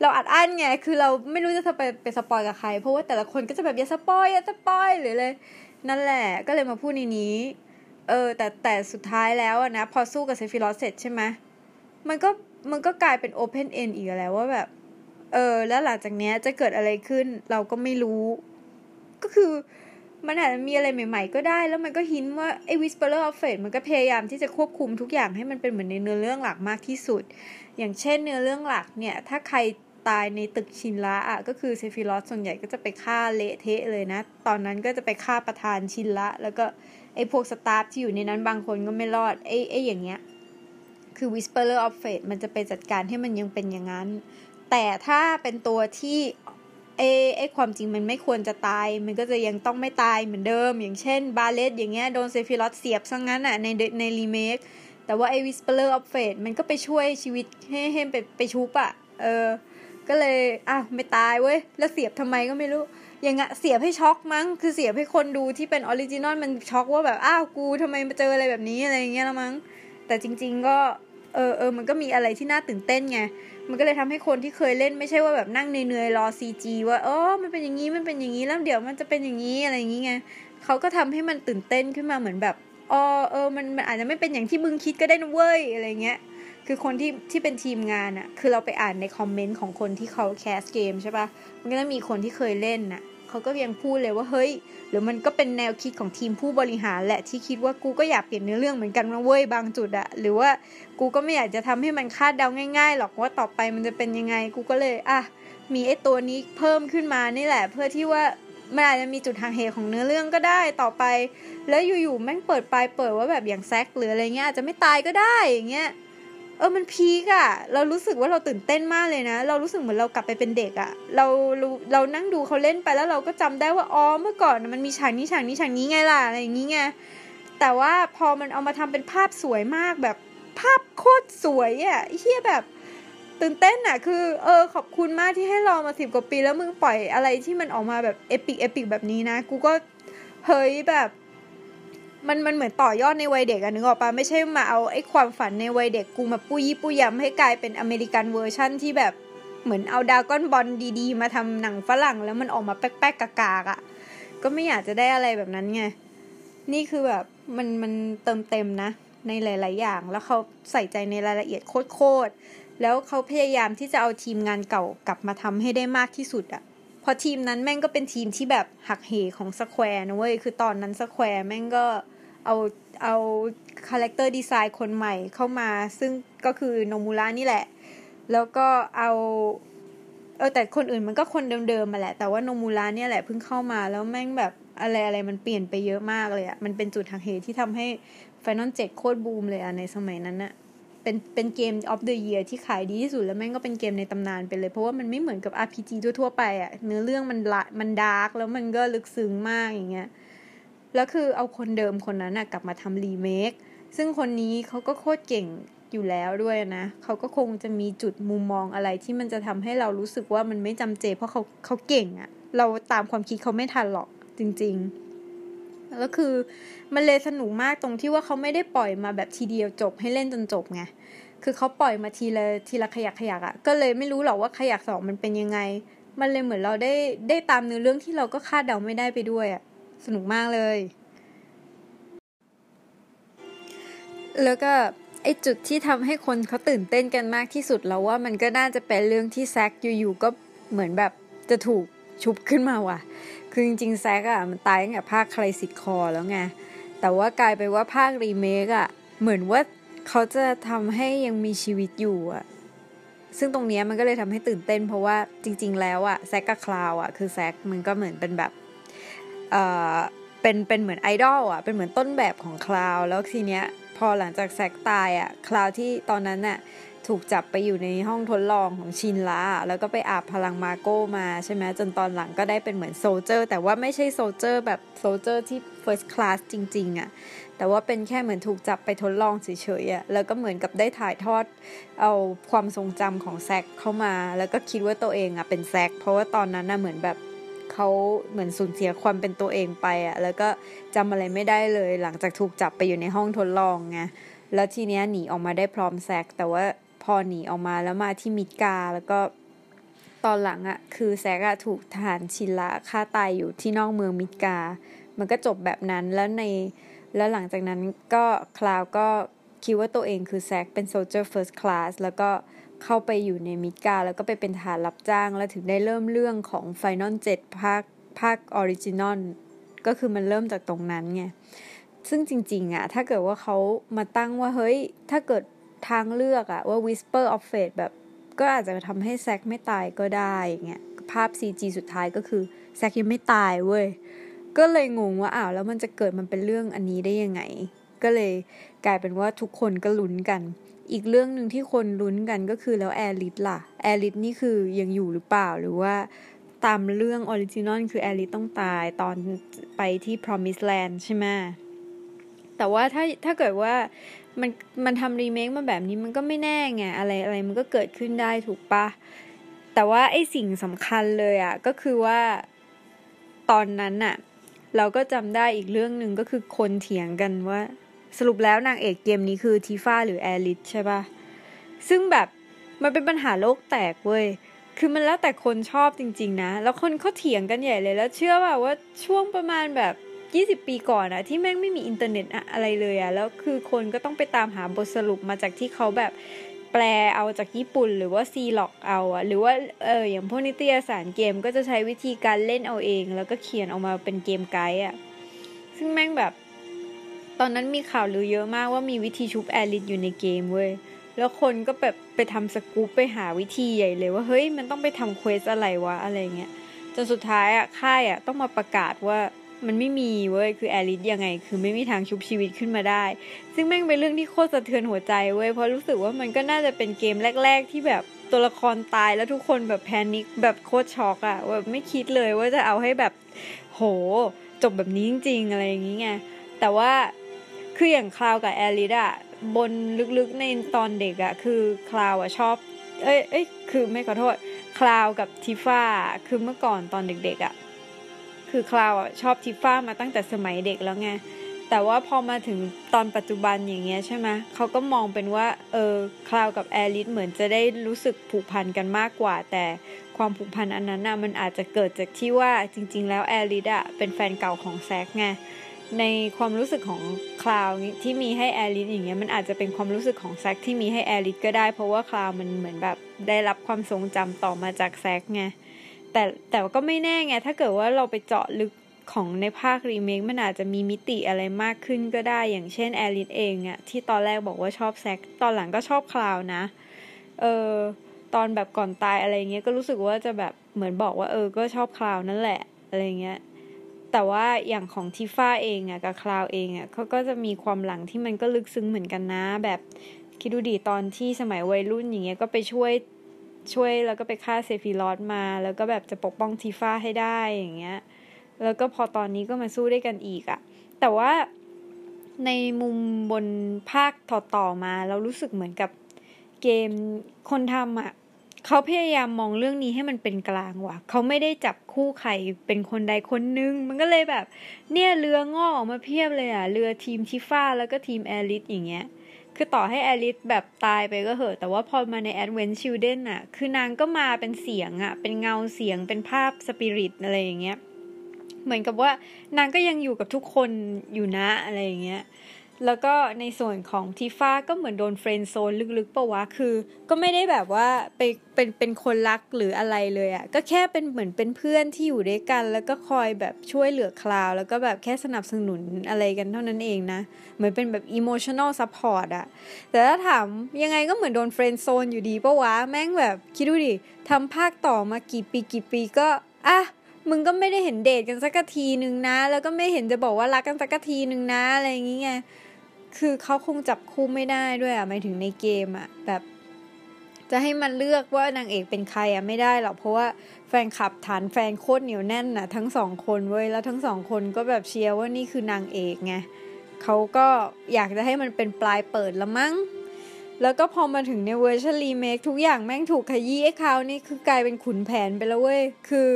เราอัดอั้นไง คือเราไม่รู้จะไปไป spoil กับใคร เพราะว่าแต่ละคนก็จะแบบอย่า spoil อย่า spoil หรือเลยนั่นแหละก็เลยมาพูดในนี้ เออ แต่แต่สุดท้ายแล้วนะ พอสู้กับเซฟิลอสเสร็จใช่ไหมมันก็มันก็กลายเป็น open end อีกแล้วว่าแบบ เออ แล้วหลังจากนี้จะเกิดอะไรขึ้น เราก็ไม่รู้ ก็คือ มันอาจจะมีอะไรใหม่ ๆ ก็ได้ แล้วมันก็ hint ว่าไอ้ Whisperer of Fate มันก็พยายามที่จะควบคุมทุกอย่างให้มันเป็นเหมือนในเนื้อเรื่องหลักมากที่สุด อย่างเช่นเนื้อเรื่องหลักเนี่ย ถ้าใครตายในตึกชินละอะก็คือเซฟิรอสส่วนใหญ่ก็จะไปฆ่าเละเทะเลยนะ ตอนนั้นก็จะไปฆ่าประธานชินละ แล้วก็ไอ้พวก staff ที่อยู่ในนั้นบางคนก็ไม่รอดไอ้ไอ้อย่างเงี้ยคือ Whisperer of Fate มันจะไปจัดการให้มันยังเป็นอย่างนั้น แต่ถ้าเป็นตัวที่ เออไอ้ความจริงมันไม่ควรจะตาย มันก็จะยังต้องไม่ตายเหมือนเดิม อย่างเช่นบาเลตอย่างเงี้ยโดนเซฟิรอสเสียบซะงั้นอะในในรีเมคแต่ว่าไอ้ Whisper of Fate มันก็ไปช่วยชีวิตให้ให้ไปไปชุบอะเออ ก็เลยอ้าวไม่ตายเว้ย แล้วเสียบทำไมก็ไม่รู้อย่างเงี้ยเสียบให้ช็อกมั้ง คือเสียบให้คนดูที่เป็น original มันช็อกว่าแบบอ้าวกูทำไมมาเจออะไรแบบนี้อะไรเงี้ยละมั้งแต่จริง ๆ ก็เออเออมันก็มีอะไรที่น่าตื่นเต้นไง มันก็เลยทำให้คนที่เคยเล่นไม่ใช่ว่าแบบนั่งเหนื่อยรอ CG ว่าอ๋อมันเป็นอย่างนี้มันเป็นอย่างนี้แล้วเดี๋ยวมันจะเป็นอย่างนี้อะไรอย่างนี้ไงเขาก็ทำให้มันตื่นเต้นขึ้นมาเหมือนแบบอ๋อเออมันมันอาจจะไม่เป็นอย่างที่มึงคิดก็ได้นะเว้ยอะไรเงี้ยคือคนที่ที่เป็นทีมงานอะคือเราไปอ่านในคอมเมนต์ของคนที่เขาแคสเกมใช่ปะมันก็จะมีคนที่เคยเล่นอะ เขาก็ยังพูดเลยว่าเฮ้ย หรือมันก็เป็นแนวคิดของทีมผู้บริหารแหละที่คิดว่ากูก็อยากเปลี่ยนเนื้อเรื่องเหมือนกันนะเว้ยบางจุดอะหรือว่ากูก็ไม่อยากจะทำให้มันคาดเดาง่ายๆหรอกว่าต่อไปมันจะเป็นยังไงกูก็เลยอะมีไอ้ตัวนี้เพิ่มขึ้นมานี่แหละ เพื่อที่ว่ามันอาจจะมีจุดทางเหของเนื้อเรื่องก็ได้ต่อไป แล้วอยู่ๆแม่งเปิดปลายเปิดว่าแบบอย่างแซกหรืออะไรเงี้ยอาจจะไม่ตายก็ได้อย่างเงี้ย เออมัน peak อะเรารู้สึกว่าเราตื่นเต้นมากเลยนะ เรารู้สึกเหมือนเรากลับไปเป็นเด็กอะเราเราเรานั่งดูเขาเล่นไปแล้วเราก็จำได้ว่าอ๋อเมื่อก่อนมันมีฉากนี้ฉากนี้ฉากนี้ไงล่ะอะไรอย่างงี้ไงแต่ว่าพอมันเอามาทำเป็นภาพสวยมากแบบภาพโคตรสวยอะเหี้ยแบบตื่นเต้นอะคือ เออ ขอบคุณมากที่ให้รอมาสิบกว่าปี แล้วมึงปล่อยอะไรที่มันออกมาแบบ epic epic แบบนี้นะ กูก็เฮ้ยแบบ มันมันเหมือนต่อยอดในวัยเด็กอะนึกออกปะไม่ใช่มาเอาไอ้ความฝันในวัยเด็กกูมาปุยปุยยำให้กลายเป็นอเมริกันเวอร์ชั่นที่แบบเหมือนเอาดาก้อนบอลดีๆ มาทำหนังฝรั่งแล้วมันออกมาแป๊กๆกากๆอะก็ไม่อยากจะได้อะไรแบบนั้นไง นี่คือแบบมันมันเติมเต็มนะ ในหลาย ๆ อย่าง แล้วเขาใส่ใจในรายละเอียดโคตรๆแล้วเขาพยายามที่จะเอาทีมงานเก่ากลับมาทำให้ได้มากที่สุดอะ เพราะทีมนั้นแม่งก็เป็นทีมที่แบบหักเหของ Square นะเว้ย คือตอนนั้น Square แม่งก็เอาเอา character design คนใหม่เข้ามา ซึ่งก็คือโนมูระนี่แหละ แล้วก็เอาเออแต่คนอื่นมันก็คนเดิมๆมาแหละ แต่ว่าโนมูระเนี่ยแหละเพิ่งเข้ามาแล้วแม่งแบบอะไรอะไรมันเปลี่ยนไปเยอะมากเลยอะมันเป็นจุดหักเหที่ทำให้ Final 7โคตรบูมเลยอะในสมัยนั้นอะ เป็นเป็น game of the year ที่ขายดีที่สุดแล้วแม่งก็เป็นเกมในตำนานไปเลย เพราะว่ามันไม่เหมือนกับ RPG ทั่วๆไปอะเนื้อเรื่องมันละมันดาร์กแล้วมันก็ลึกซึ้งมากอย่างเงี้ยแล้วคือเอาคนเดิมคนนั้นนะกลับมาทำรีเมคซึ่งคนนี้เขาก็โคตรเก่งอยู่แล้วด้วยนะเขาก็คงจะมีจุดมุมมองอะไรที่มันจะทำให้เรารู้สึกว่ามันไม่จำเจ เพราะเขาเขาเก่งอะเราตามความคิดเขาไม่ทันหรอกจริง ๆ แล้วคือมันเลยสนุกมากตรงที่ว่าเขาไม่ได้ปล่อยมาแบบทีเดียวจบให้เล่นจนจบไงคือเขาปล่อยมาทีละทีละขยักขยักอะก็เลยไม่รู้หรอกว่าขยักสองมันเป็นยังไง มันเลยเหมือนเราได้ได้ตามเนื้อเรื่องที่เราก็คาดเดาไม่ได้ไปด้วยอะสนุกมากเลย แล้วก็ไอจุดที่ทำให้คนเขาตื่นเต้นกันมากที่สุดแล้วว่ามันก็น่าจะเป็นเรื่องที่แซกอยู่ๆก็เหมือนแบบจะถูก ชุบขึ้นมาว่ะ คือจริงๆแซกอะมันตายตั้งแต่ภาคคลาสิทคอแล้วไง แต่ว่ากลายไปว่าภาครีเมคอะเหมือนว่าเขาจะทำให้ยังมีชีวิตอยู่อะซึ่งตรงนี้มันก็เลยทำให้ตื่นเต้น เพราะว่าจริง ๆ แล้วอะแซกกับคลาวอะคือแซกมันก็เหมือนเป็นแบบเอ่อเป็นเป็นเหมือนไอดอลอะเป็นเหมือนต้นแบบของคลาวแล้วทีเนี้ยพอหลังจากแซกตายอะคลาวที่ตอนนั้นน่ะ ถูกจับไปอยู่ในห้องทดลองของชินระแล้วก็ไปอาบพลังมาโก้มาใช่ไหมจนตอนหลังก็ได้เป็นเหมือน soldier แต่ว่าไม่ใช่ soldier แบบ soldier ที่ first class จริง ๆอะแต่ว่าเป็นแค่เหมือนถูกจับไปทดลองเฉยๆอะแล้วก็เหมือนกับได้ถ่ายทอดเอาความทรงจำของแซกเข้ามา แล้วก็คิดว่าตัวเองอะเป็นแซกเพราะว่าตอนนั้นน่ะเหมือนแบบเขาเหมือนสูญเสียความเป็นตัวเองไปอะ่ะแล้วก็จำอะไรไม่ได้เลย หลังจากถูกจับไปอยู่ในห้องทดลองไงแล้วทีเนี้ยหนีออกมาได้พร้อมแซกแต่ว่า อหนีออกมาแล้วมาที่มิดกาแล้วก็ตอนหลังอะคือแซกอะถูกทหารชินละฆ่าตายอยู่ที่นอกเมืองมิดกา มันก็จบแบบนั้นแล้วในแล้วหลังจากนั้นก็คลาวก็คิดว่าตัวเองคือแซกเป็น soldier first class แล้วก็เข้าไปอยู่ใน Midgar แล้วก็ไปเป็นทหารรับจ้าง แล้วถึงได้เริ่มเรื่องของ Final เจ็ดภาคภาค original ก็คือมันเริ่มจากตรงนั้นไงซึ่งจริงๆอะถ้าเกิดว่าเขามาตั้งว่าเฮ้ยถ้าเกิด ทางเลือกอะว่า Whisper of Fate แบบก็อาจจะทำให้แซกไม่ตายก็ได้เงี้ยภาพ CG สุดท้ายก็คือแซกยังไม่ตายเว้ย ก็เลยงงว่าอ้าวแล้วมันจะเกิดมันเป็นเรื่องอันนี้ได้ยังไง ก็เลยกลายเป็นว่าทุกคนก็ลุ้นกัน อีกเรื่องหนึ่งที่คนลุ้นกันก็คือแล้วแอริสล่ะ แอริสนี่คือยังอยู่หรือเปล่าหรือว่าตามเรื่อง original คือแอริสต้องตายตอนไปที่ Promised Land ใช่ไหมแต่ว่าถ้าถ้าเกิดว่า มันมันทำรีเมคมาแบบนี้มันก็ไม่แน่ไงอะไรอะไรมันก็เกิดขึ้นได้ถูกปะแต่ว่าไอสิ่งสำคัญเลยอะ่ะก็คือว่าตอนนั้นอะ่ะ เราก็จำได้อีกเรื่องหนึ่งก็คือคนเถียงกันว่า สรุปแล้วนางเอกเกมนี้คือทีฟ้าหรือแอริสใช่ปะซึ่งแบบมันเป็นปัญหาโลกแตกเว้ยคือมันแล้วแต่คนชอบจริง ๆ นะ แล้วคนเขาเถียงกันใหญ่เลยแล้วเชื่อว่าว่าช่วงประมาณแบบ ยี่สิบปีก่อนอะที่แม่งไม่มีอินเทอร์เน็ตอะไรเลยอะแล้วคือคนก็ต้องไปตามหาบทสรุปมาจากที่เขาแบบแปลเอาจากญี่ปุ่นหรือว่าซีร็อกซ์เอาอะหรือว่าเอออย่างพวกนิตยสารเกมก็จะใช้วิธีการเล่นเอาเอง แล้วก็เขียนออกมาเป็น game guide อะซึ่งแม่งแบบ ตอนนั้นมีข่าวลือเยอะมากว่ามีวิธีชุบแอริสอยู่ในเกมเว้ยแล้วคนก็แบบไปทำสกู๊ปไปหาวิธีใหญ่เลยว่าเฮ้ยมันต้องไปทำ quest อะไรวะอะไรเงี้ยจนสุดท้ายอะค่ายอะต้องมาประกาศว่า มันไม่มีเว้ยคือแอริสยังไง คือไม่มีทางชุบชีวิตขึ้นมาได้ ซึ่งแม่งเป็นเรื่องที่โคตรสะเทือนหัวใจเว้ยเพราะรู้สึกว่ามันก็น่าจะเป็นเกมแรก ๆ ที่แบบตัวละครตายแล้วทุกคนแบบ panic แบบโคตรช็อกอะแบบไม่คิดเลยว่าจะเอาให้แบบโห จบแบบนี้จริงๆอะไรอย่างงี้ไงแต่ว่าคืออย่างคลาวกับแอริสอะบนลึกๆในตอนเด็กอะคือคลาวอะชอบเอ้ยเอ้ยคือไม่ขอโทษคลาวกับทิฟ้าคือเมื่อก่อนตอนเด็กๆอะ คือคลาวอะชอบทิฟฟ้ามาตั้งแต่สมัยเด็กแล้วไงแต่ว่าพอมาถึงตอนปัจจุบันอย่างเงี้ยใช่ไหมเขาก็มองเป็นว่าเออคลาวกับแอริสเหมือนจะได้รู้สึกผูกพันกันมากกว่า แต่ความผูกพันอันนั้นน่ะมันอาจจะเกิดจากที่ว่าจริง ๆ แล้วแอริสอะเป็นแฟนเก่าของแซกไงในความรู้สึกของคลาวที่มีให้แอริสอย่างเงี้ยมันอาจจะเป็นความรู้สึกของแซกที่มีให้แอริสก็ได้ เพราะว่าคลาวมันเหมือนแบบได้รับความทรงจำต่อมาจากแซกไง แต่แต่ก็ไม่แน่ไง ถ้าเกิดว่าเราไปเจาะลึกของในภาครีเมคมันอาจจะมีมิติอะไรมากขึ้นก็ได้ อย่างเช่นแอริสเองอะที่ตอนแรกบอกว่าชอบแซกตอนหลังก็ชอบคลาวนะ เออตอนแบบก่อนตายอะไรเงี้ยก็รู้สึกว่าจะแบบเหมือนบอกว่าเออก็ชอบคลาวนั่นแหละอะไรเงี้ยแต่ว่าอย่างของทิฟ้าเองอะกับคลาวเองอะเขาก็จะมีความหลังที่มันก็ลึกซึ้งเหมือนกันนะ แบบคิดดูดีตอนที่สมัยวัยรุ่นอย่างเงี้ยก็ไปช่วย ช่วยแล้วก็ไปฆ่าเซฟิรอธมา แล้วก็แบบจะปกป้องทิฟ้าให้ได้อย่างเงี้ย แล้วก็พอตอนนี้ก็มาสู้ด้วยกันอีกอะแต่ว่าในมุมบนภาคต่อๆมาเรารู้สึกเหมือนกับเกมคนทำอะเขาพยายามมองเรื่องนี้ให้มันเป็นกลางว่ะ เขาไม่ได้จับคู่ใครเป็นคนใดคนนึง มันก็เลยแบบ เนี่ยเรืองอออกมาเพียบเลยอะ เรือทีมทิฟ้าแล้วก็ทีมแอริสอย่างเงี้ย คือต่อให้แอริสแบบตายไปก็เหอะ แต่ว่าพอมาใน Advent Children อะคือนางก็มาเป็นเสียงอะเป็นเงาเสียงเป็นภาพสปิริตอะไรอย่างเงี้ย เหมือนกับว่านางก็ยังอยู่กับทุกคนอยู่นะอะไรอย่างเงี้ย แล้วก็ในส่วนของทิฟ้าก็เหมือนโดน friend zone ลึกๆปะวะคือ ก็ไม่ได้แบบว่าไปเป็นเป็นคนรักหรืออะไรเลยอะ่ะก็แค่เป็นเหมือนเป็นเพื่อนที่อยู่ด้วยกัน แล้วก็คอยแบบช่วยเหลือคลาว แล้วก็แบบแค่สนับสนุนอะไรกันเท่านั้นเองนะเหมือนเป็นแบบ emotional support อะแต่ถ้าถามยังไงก็เหมือนโดน friend zone อยู่ดีปะวะแม่งแบบคิดดูดิทำภาคต่อมากี่ปีกี่ปีก็อะมึงก็ไม่ได้เห็นเดทกันสักทีนึงนะ แล้วก็ไม่เห็นจะบอกว่ารักกันสักทีนึงนะอะไรอย่างเงี้ย คือเขาคงจับคู่ไม่ได้ด้วยอะหมายถึงในเกมอะแบบจะให้มันเลือกว่านางเอกเป็นใครอะไม่ได้หรอกเพราะว่าแฟนคลับฐานแฟนโคตรเหนียวแน่นน่ะทั้งสองคนเว้ยแล้วทั้งสองคนก็แบบเชียร์ว่านี่คือนางเอกไงเขาก็อยากจะให้มันเป็นปลายเปิดละมั้งแล้วก็พอมาถึงในเวอร์ชันรีเมคทุกอย่างแม่งถูกขยี้ไอ้คลาวนี่คือกลายเป็นขุนแผนไปแล้วเว้ยคือ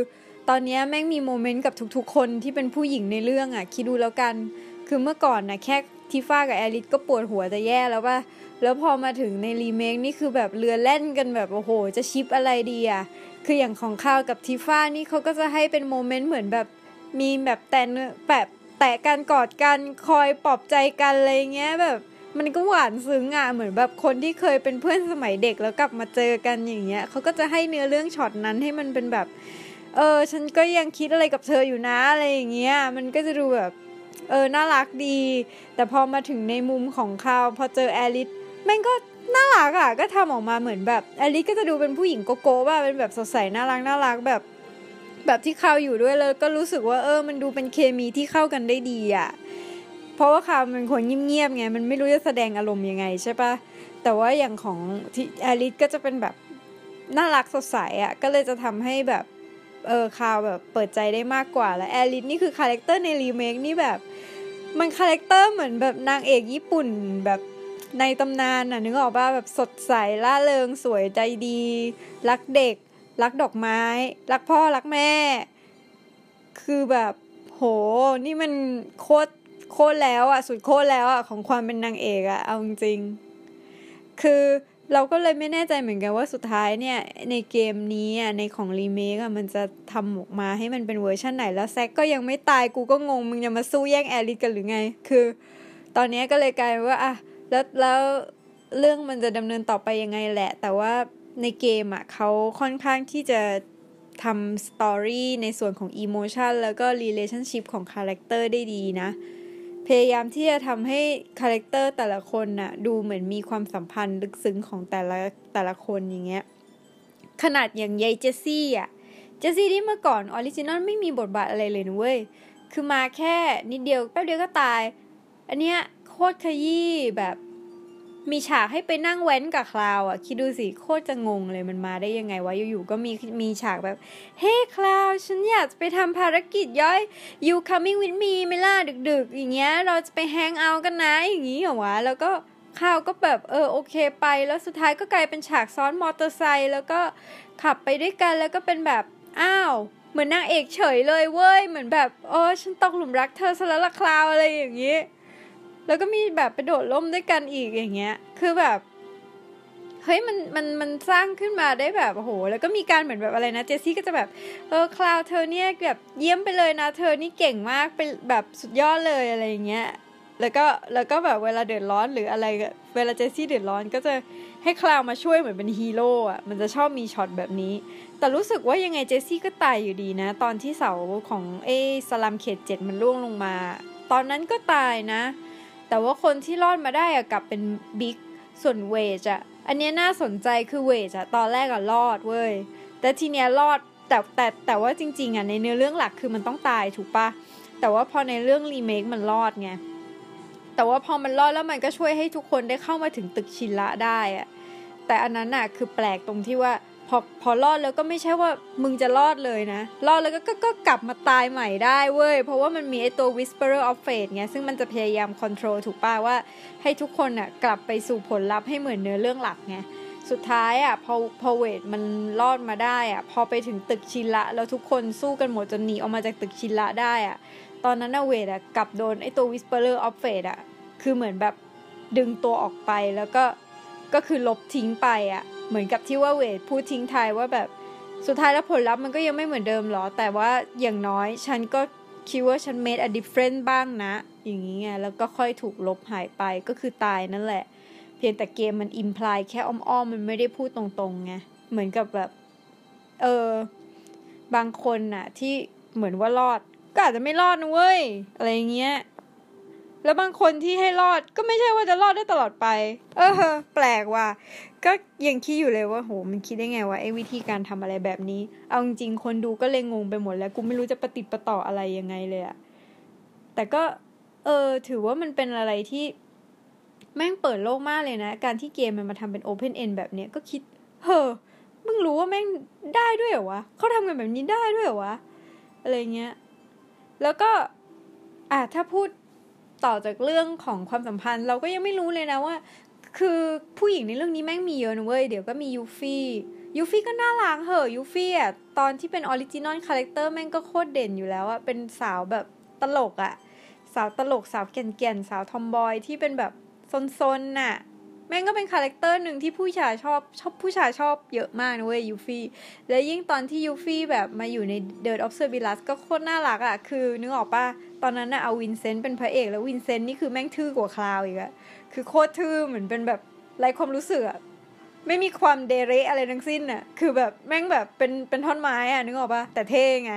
ตอนนี้แม่งมี moment กับทุกๆคนที่เป็นผู้หญิงในเรื่องอะคิดดูแล้วกัน คือเมื่อก่อนนะแค่ ทิฟ้ากับแอริสก็ปวดหัวจะแย่แล้วป่ะแล้วพอมาถึงในรีเมคนี่คือแบบเรือแล่นกันแบบโอ้โห จะ ship อะไรดีอะคืออย่างของคลาวกับทิฟ้านี่เขาก็จะให้เป็น moment เหมือนแบบมีแบบแตะเนื้อแบบแตะกันกอดกันคอยปลอบใจกันอะไรเงี้ยแบบมันก็หวานซึ้งอะเหมือนแบบคนที่เคยเป็นเพื่อนสมัยเด็กแล้วกลับมาเจอกันอย่างเงี้ยเขาก็จะให้เนื้อเรื่องช็อตนั้นให้มันเป็นแบบ เออ ฉันก็ยังคิดอะไรกับเธออยู่นะอะไรอย่างเงี้ย มันก็จะดูแบบ เออน่ารักดี แต่พอมาถึงในมุมของคลาวพอเจอแอริสแม่งก็น่ารักอะก็ทำออกมาเหมือนแบบแอริสก็จะดูเป็นผู้หญิงโกโก้ว่าเป็นแบบสดใสน่ารักน่ารักแบบ แบบที่คลาวอยู่ด้วยแล้วก็รู้สึกว่าเออ มันดูเป็นเคมีที่เข้ากันได้ดีอะเพราะว่าคลาวเป็นคนเงียบๆไงมันไม่รู้จะแสดงอารมณ์ยังไงใช่ปะแต่ว่าอย่างของที่แอริสก็จะเป็นแบบน่ารักสดใสอะ่ะก็เลยจะทำให้แบบ เออคลาวแบบเปิดใจได้มากกว่าแล้วแอริสนี่คือ character ในรีเมคนี่แบบ มัน character เหมือนแบบนางเอกญี่ปุ่นแบบในตำนานน่ะนึกออกป่ะแบบสดใสร่าเริงสวยใสดี รักเด็ก รักดอกไม้ รักพ่อรักแม่ คือแบบโหนี่มันโคตรโคตรแล้วอะสุดโคตรแล้วอะของความเป็นนางเอกอะเอาจริงคือ เราก็เลยไม่แน่ใจเหมือนกันว่าสุดท้ายเนี่ย ในเกมนี้อะในของรีเมคอะมันจะทำออกมาให้มันเป็นเวอร์ชันไหนแล้วแซกก็ยังไม่ตายกูก็งง มึงจะมาสู้แย่งแอริสกันหรือไง คือ ตอนนี้ก็เลยกลายว่าอะแล้วแล้วเรื่องมันจะดำเนินต่อไปยังไงแหละ แต่ว่าในเกมอะเขาค่อนข้างที่จะทำ story ในส่วนของ emotion แล้วก็ relationship ของ character ได้ดีนะ พยายามที่จะทำให้ character แต่ละคนน่ะดูเหมือนมีความสัมพันธ์ลึกซึ้งของแต่ละแต่ละคนอย่างเงี้ยขนาดอย่างยายเจสซี่อะเจสซี่ที่เมื่อก่อน original ไม่มีบทบาทอะไรเลยนะเว้ย คือมาแค่นิดเดียวแป๊บเดียวก็ตาย อันเนี้ยโคตรขยี้แบบ มีฉากให้ไปนั่งแว้นกับคลาวอะ คิดดูสิโคตรจะงงเลยมันมาได้ยังไงวะอยู่ๆก็มีมีฉากแบบ เฮ้คลาว ฉันอยากจะไปทำภารกิจย่อย you coming with me ไม่ล่าดึก ๆ อย่างเงี้ย เราจะไปแฮงเอาท์กันนะ อย่างงี้เหรอวะ แล้วก็ข้าวก็แบบเออโอเคไป แล้วสุดท้ายก็กลายเป็นฉากซ้อนมอเตอร์ไซค์แล้วก็ขับไปด้วยกันแล้วก็เป็นแบบอ้าวเหมือนนางเอกเฉยเลยเว้ยเหมือนแบบเออฉันตกหลุมรักเธอซะแล้วละคลาวอะไรอย่างงี้ แล้วก็มีแบบไปโดดล่มด้วยกันอีกอย่างเงี้ย คือแบบเฮ้ยมันมันมันสร้างขึ้นมาได้แบบโอ้โห แล้วก็มีการเหมือนแบบอะไรนะเจสซี่ก็จะแบบเออคลาวเธอเนี่ยแบบเยี่ยมไปเลยนะ เธอนี่เก่งมากเป็นแบบสุดยอดเลยอะไรอย่างเงี้ยแล้วก็แล้วก็แบบเวลาเดือดร้อนหรืออะไรเวลาเจสซี่เดือดร้อนก็จะให้คลาวมาช่วยเหมือนเป็นฮีโร่อะมันจะชอบมีช็อตแบบนี้ แต่รู้สึกว่ายังไงเจสซี่ก็ตายอยู่ดีนะ ตอนที่เสาของไอ้สลัมเขตเจ็ดมันร่วงลงมา ตอนนั้นก็ตายนะ แต่ว่าคนที่รอดมาได้อะกลับเป็นบิ๊กส่วนเวจอะอันนี้น่าสนใจคือเวจอะตอนแรกอะรอดเว้ยแต่ทีเนี้ยรอดแต่แต่แต่ว่าจริง ๆอะในเนื้อเรื่องหลักคือมันต้องตายถูกปะแต่ว่าพอในเรื่องรีเมคมันรอดไงแต่ว่าพอมันรอดแล้วมันก็ช่วยให้ทุกคนได้เข้ามาถึงตึกชินละได้อะแต่อันนั้นอะคือแปลกตรงที่ว่า อพอรอดแล้วก็ไม่ใช่ว่ามึงจะรอดเลยนะ รอดแล้วก็ก็ก็กลับมาตายใหม่ได้เว้ย เพราะว่ามันมีไอตัว whisperer of fate ไงซึ่งมันจะพยายาม control ถูกป่าว่าให้ทุกคนอะกลับไปสู่ผลลัพธ์ให้เหมือนเนื้อเรื่องหลักไงสุดท้ายอะพอพอเวทมันรอดมาได้อะพอไปถึงตึกชินละ แล้วทุกคนสู้กันหมดจนหนีออกมาจากตึกชินละได้อะตอนนั้นอะเวทอะกลับโดนไอตัว whisperer of fate อะคือเหมือนแบบดึงตัวออกไปแล้วก็ก็คือลบทิ้งไปอะ เหมือนกับที่ว่าเวทพูดทิ้งทายว่าแบบสุดท้ายแล้วผลลัพธ์มันก็ยังไม่เหมือนเดิมหรอ แต่ว่าอย่างน้อยฉันก็คิดว่าฉัน made a difference บ้างนะ อย่างนี้ไง แล้วก็ค่อยถูกลบหายไปก็คือตายนั่นแหละ เพียงแต่เกมมันอิมพลายแค่อ้อมๆ มันไม่ได้พูดตรงๆไง เหมือนกับแบบ เออ บางคนน่ะ ที่เหมือนว่ารอด ก็อาจจะไม่รอดนะเว้ย อะไรเงี้ย แล้วบางคนที่ให้รอดก็ไม่ใช่ว่าจะรอดได้ตลอดไป เออ แปลกว่ะ ก็ยังคิดอยู่เลยว่าโหมันคิดได้ไงวะไอ้วิธีการทำอะไรแบบนี้ เอาจริงคนดูก็เลยงงไปหมดแล้ว กูไม่รู้จะปฏิปต่ออะไรยังไงเลยอะแต่ก็ เออ ถือว่ามันเป็นอะไรที่ แม่งเปิดโลกมากเลยนะ การที่เกมมันมาทำเป็นโอเพนเอนแบบเนี้ยก็คิด เฮ้อมึงรู้ว่าแม่งได้ด้วยเหรอวะเขาทำกันแบบนี้ได้ด้วยเหรอวะอะไรเงี้ย แล้วก็อะถ้าพูด ต่อจากเรื่องของความสัมพันธ์ เราก็ยังไม่รู้เลยนะว่า คือผู้หญิงในเรื่องนี้แม่งมีเยอะนะเว้ยเดี๋ยวก็มียูฟี่ยูฟี่ก็น่ารักเหอะยูฟี่อะตอนที่เป็น original character แม่งก็โคตรเด่นอยู่แล้วอะเป็นสาวแบบตลกอะสาวตลกสาวแก่นๆสาว tomboy ที่เป็นแบบซนๆน่ะ แม่งก็เป็น character หนึ่งที่ผู้ชายชอบชอบผู้ชายชอบเยอะมากนะเว้ยยูฟี่และยิ่งตอนที่ยูฟี่แบบมาอยู่ใน Dirge of Cerberus ก็โคตรน่ารักอะ่ะคือนึกออกปะตอนนั้นน่ะเอาวินเซนต์เป็นพระเอก แล้ววินเซนต์นี่คือแม่งทื่อกว่าคลาวอีกอะคือโคตรทื่อเหมือนเป็นแบบไร้ความรู้สึกอะไม่มีความデレอะไรทั้งสิ้นอะคือแบบแม่งแบบเป็นเป็นท่อนไม้อะนึกออกปะแต่เท่ไง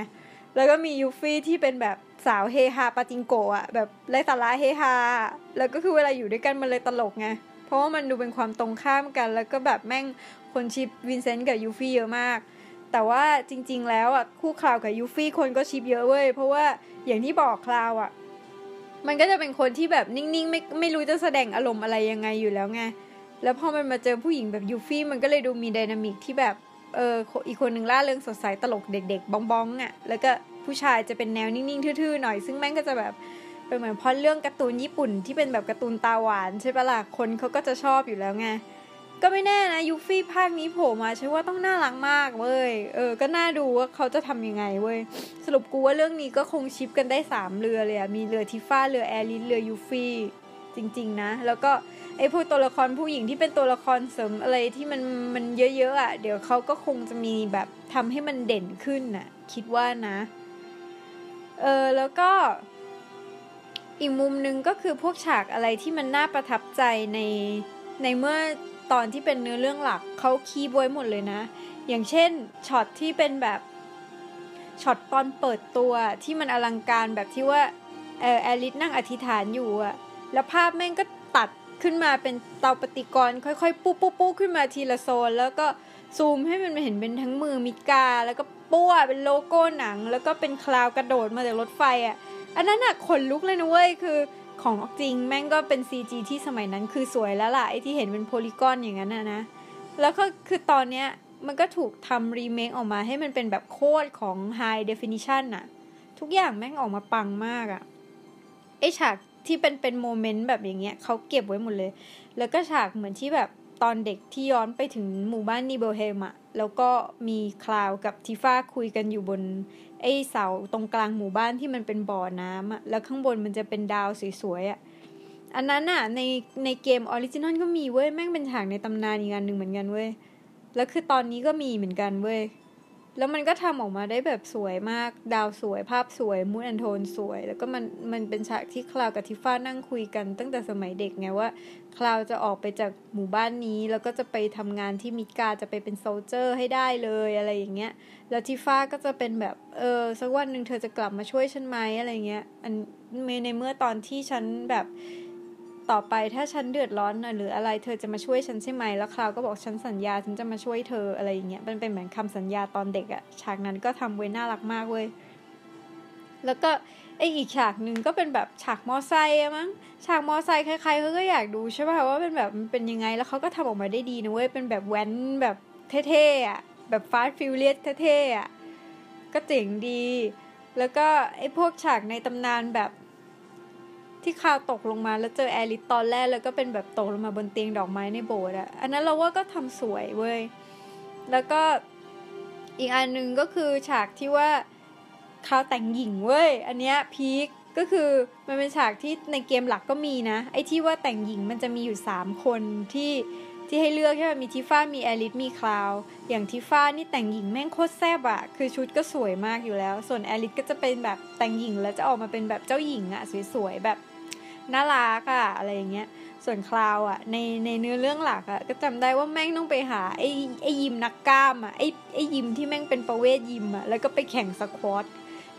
แล้วก็มียูฟี่ที่เป็นแบบสาวเฮฮาปาจิงโกะแบบไร้สาระเฮฮาแล้วก็คือเวลาอยู่ด้วยกันมันเลยตลกไง เพราะว่ามันดูเป็นความตรงข้ามกัน แล้วก็แบบแม่งคน ship วินเซนต์กับยูฟี่เยอะมาก แต่ว่าจริง ๆ แล้วอะคู่คลาวกับยูฟี่คนก็ ship เยอะเว้ยเพราะว่าอย่างที่บอกคลาวอะมันก็จะเป็นคนที่แบบนิ่งๆไม่ไม่รู้จะแสดงอารมณ์อะไรยังไงอยู่แล้วไงแล้วพอมันมาเจอผู้หญิงแบบยูฟี่มันก็เลยดูมี dynamic ที่แบบเอออีกคนหนึ่งล่าเริงสดใสตลกเด็กๆบ้องๆอะแล้วก็ผู้ชายจะเป็นแนวนิ่งๆทื่อๆหน่อย ซึ่งแม่งก็จะแบบ เป็นเหมือนพอเรื่องการ์ตูนญี่ปุ่นที่เป็นแบบการ์ตูนตาหวานใช่ปะล่ะคนเขาก็จะชอบอยู่แล้วไงก็ไม่แน่นะยูฟี่ภาคนี้โผล่มาใช่ว่าต้องน่ารักมากเว้ยเออ ก็น่าดูว่าเขาจะทำยังไงเว้ยสรุปกูว่าเรื่องนี้ก็คงชิปกันได้สามเรือเลยอะมีเรือทิฟ้าเรือแอริสเรือยูฟี่จริง ๆ นะ แล้วก็ไอ้พวกตัวละครผู้หญิงที่เป็นตัวละครเสริมอะไรที่มันมันเยอะๆอะ่ะ เดี๋ยวเขาก็คงจะมีแบบทำให้มันเด่นขึ้นน่ะ คิดว่านะ เออแล้วก็ อีกมุมหนึ่งก็คือพวกฉากอะไรที่มันน่าประทับใจในในเมื่อตอนที่เป็นเนื้อเรื่องหลักเขา keep ไว้หมดเลยนะ อย่างเช่นช็อตที่เป็นแบบช็อตตอนเปิดตัวที่มันอลังการแบบที่ว่าเออแอลิสนั่งอธิษฐานอยู่อะแล้วภาพแม่งก็ตัดขึ้นมาเป็นเตาปฏิกรณ์ค่อยๆ ปุ๊บปุ๊บปุ๊บขึ้นมาทีละโซน แล้วก็ซูมให้มันเห็นเป็นทั้งมือมิกา แล้วก็ปั้วเป็นโลโก้หนัง แล้วก็เป็นคลาวกระโดดมาจากรถไฟอะ่ะ อันนั้นอะขนลุกเลยนะเว้ยคือของจริงแม่งก็เป็น CG ที่สมัยนั้นคือสวยแล้วล่ะไอที่เห็นเป็นโพลีกอนอย่างนั้นนะนะ แล้วก็คือตอนเนี้ยมันก็ถูกทำรีเมคออกมาให้มันเป็นแบบโคตรของ High Definition น่ะทุกอย่างแม่งออกมาปังมากอะไอ้ฉากที่เป็นเป็น moment แบบอย่างเงี้ยเขาเก็บไว้หมดเลย แล้วก็ฉากเหมือนที่แบบตอนเด็กที่ย้อนไปถึงหมู่บ้านนีเบลเฮมอะแล้วก็มีคลาวกับทิฟ้าคุยกันอยู่บน ไอ้เสาตรงกลางหมู่บ้านที่มันเป็นบ่อน้ำอะแล้วข้างบนมันจะเป็นดาวสวยๆอะอันนั้นอะในในเกม original ก็มีเว้ยแม่งเป็นฉากในตำนานอีกอันหนึ่งเหมือนกันเว้ยแล้วคือตอนนี้ก็มีเหมือนกันเว้ย แล้วมันก็ทำออกมาได้แบบสวยมาก ดาวสวยภาพสวย mood and tone สวย แล้วก็มันมันเป็นฉากที่คลาวกับทิฟ้านั่งคุยกันตั้งแต่สมัยเด็กไงว่า คลาวจะออกไปจากหมู่บ้านนี้ แล้วก็จะไปทำงานที่มิกาจะไปเป็นโซลเจอร์ให้ได้เลยอะไรอย่างเงี้ย แล้วทิฟ้าก็จะเป็นแบบเออสักวันหนึ่งเธอจะกลับมาช่วยฉันไหมอะไรเงี้ย อันในเมื่อตอนที่ฉันแบบ ต่อไปถ้าฉันเดือดร้อนนะหรืออะไรเธอจะมาช่วยฉันใช่ไหมแล้วคราวก็บอกฉันสัญญาฉันจะมาช่วยเธออะไรอย่างเงี้ยมันเป็นเหมือนคำสัญญาตอนเด็กอะฉากนั้นก็ทำไว้น่ารักมากเว้ยแล้วก็ไอ้อีกฉากหนึ่งก็เป็นแบบฉากมอไซค์มั้งฉากมอไซค์ใครๆเขาก็อยากดูใช่ป่ะว่าเป็นแบบมันเป็นยังไงแล้วเขาก็ทำออกมาได้ดีนะเว้ยเป็นแบบแว้นแบบเท่ๆอะแบบ Fast Furious เท่ๆอะก็เจ๋งดี แล้วก็ไอ้พวกฉากในตำนานแบบ ที่คลาวตกลงมาแล้วเจอแอริสตอนแรกแล้วก็เป็นแบบตกลงมาบนเตียงดอกไม้ในโบสถ์อะอันนั้นเราว่าก็ทำสวยเว้ย แล้วก็อีกอันหนึ่งก็คือฉากที่ว่าคลาวแต่งหญิงเว้ย อันเนี้ย peak ก็คือมันเป็นฉากที่ในเกมหลักก็มีนะ ไอ้ที่ว่าแต่งหญิงมันจะมีอยู่สามคนที่ที่ให้เลือกใช่ไหมมีทิฟ้ามีแอลิสมีคลาวอย่างทิฟ้านี่แต่งหญิงแม่งโคตรแซ่บอะคือชุดก็สวยมากอยู่แล้ว ส่วนแอลิสก็จะเป็นแบบแต่งหญิงแล้วจะออกมาเป็นแบบเจ้าหญิงอะสวยๆแบบ น่ารักอะอะไรอย่างเงี้ย ส่วนคลาวอะในในเนื้อเรื่องหลักอะก็จำได้ว่าแม่งต้องไปหาไอ้ไอ้ยิมนักกล้ามอะไอ้ไอ้ยิมที่แม่งเป็นประเวทยิมอะแล้วก็ไปแข่งสควอต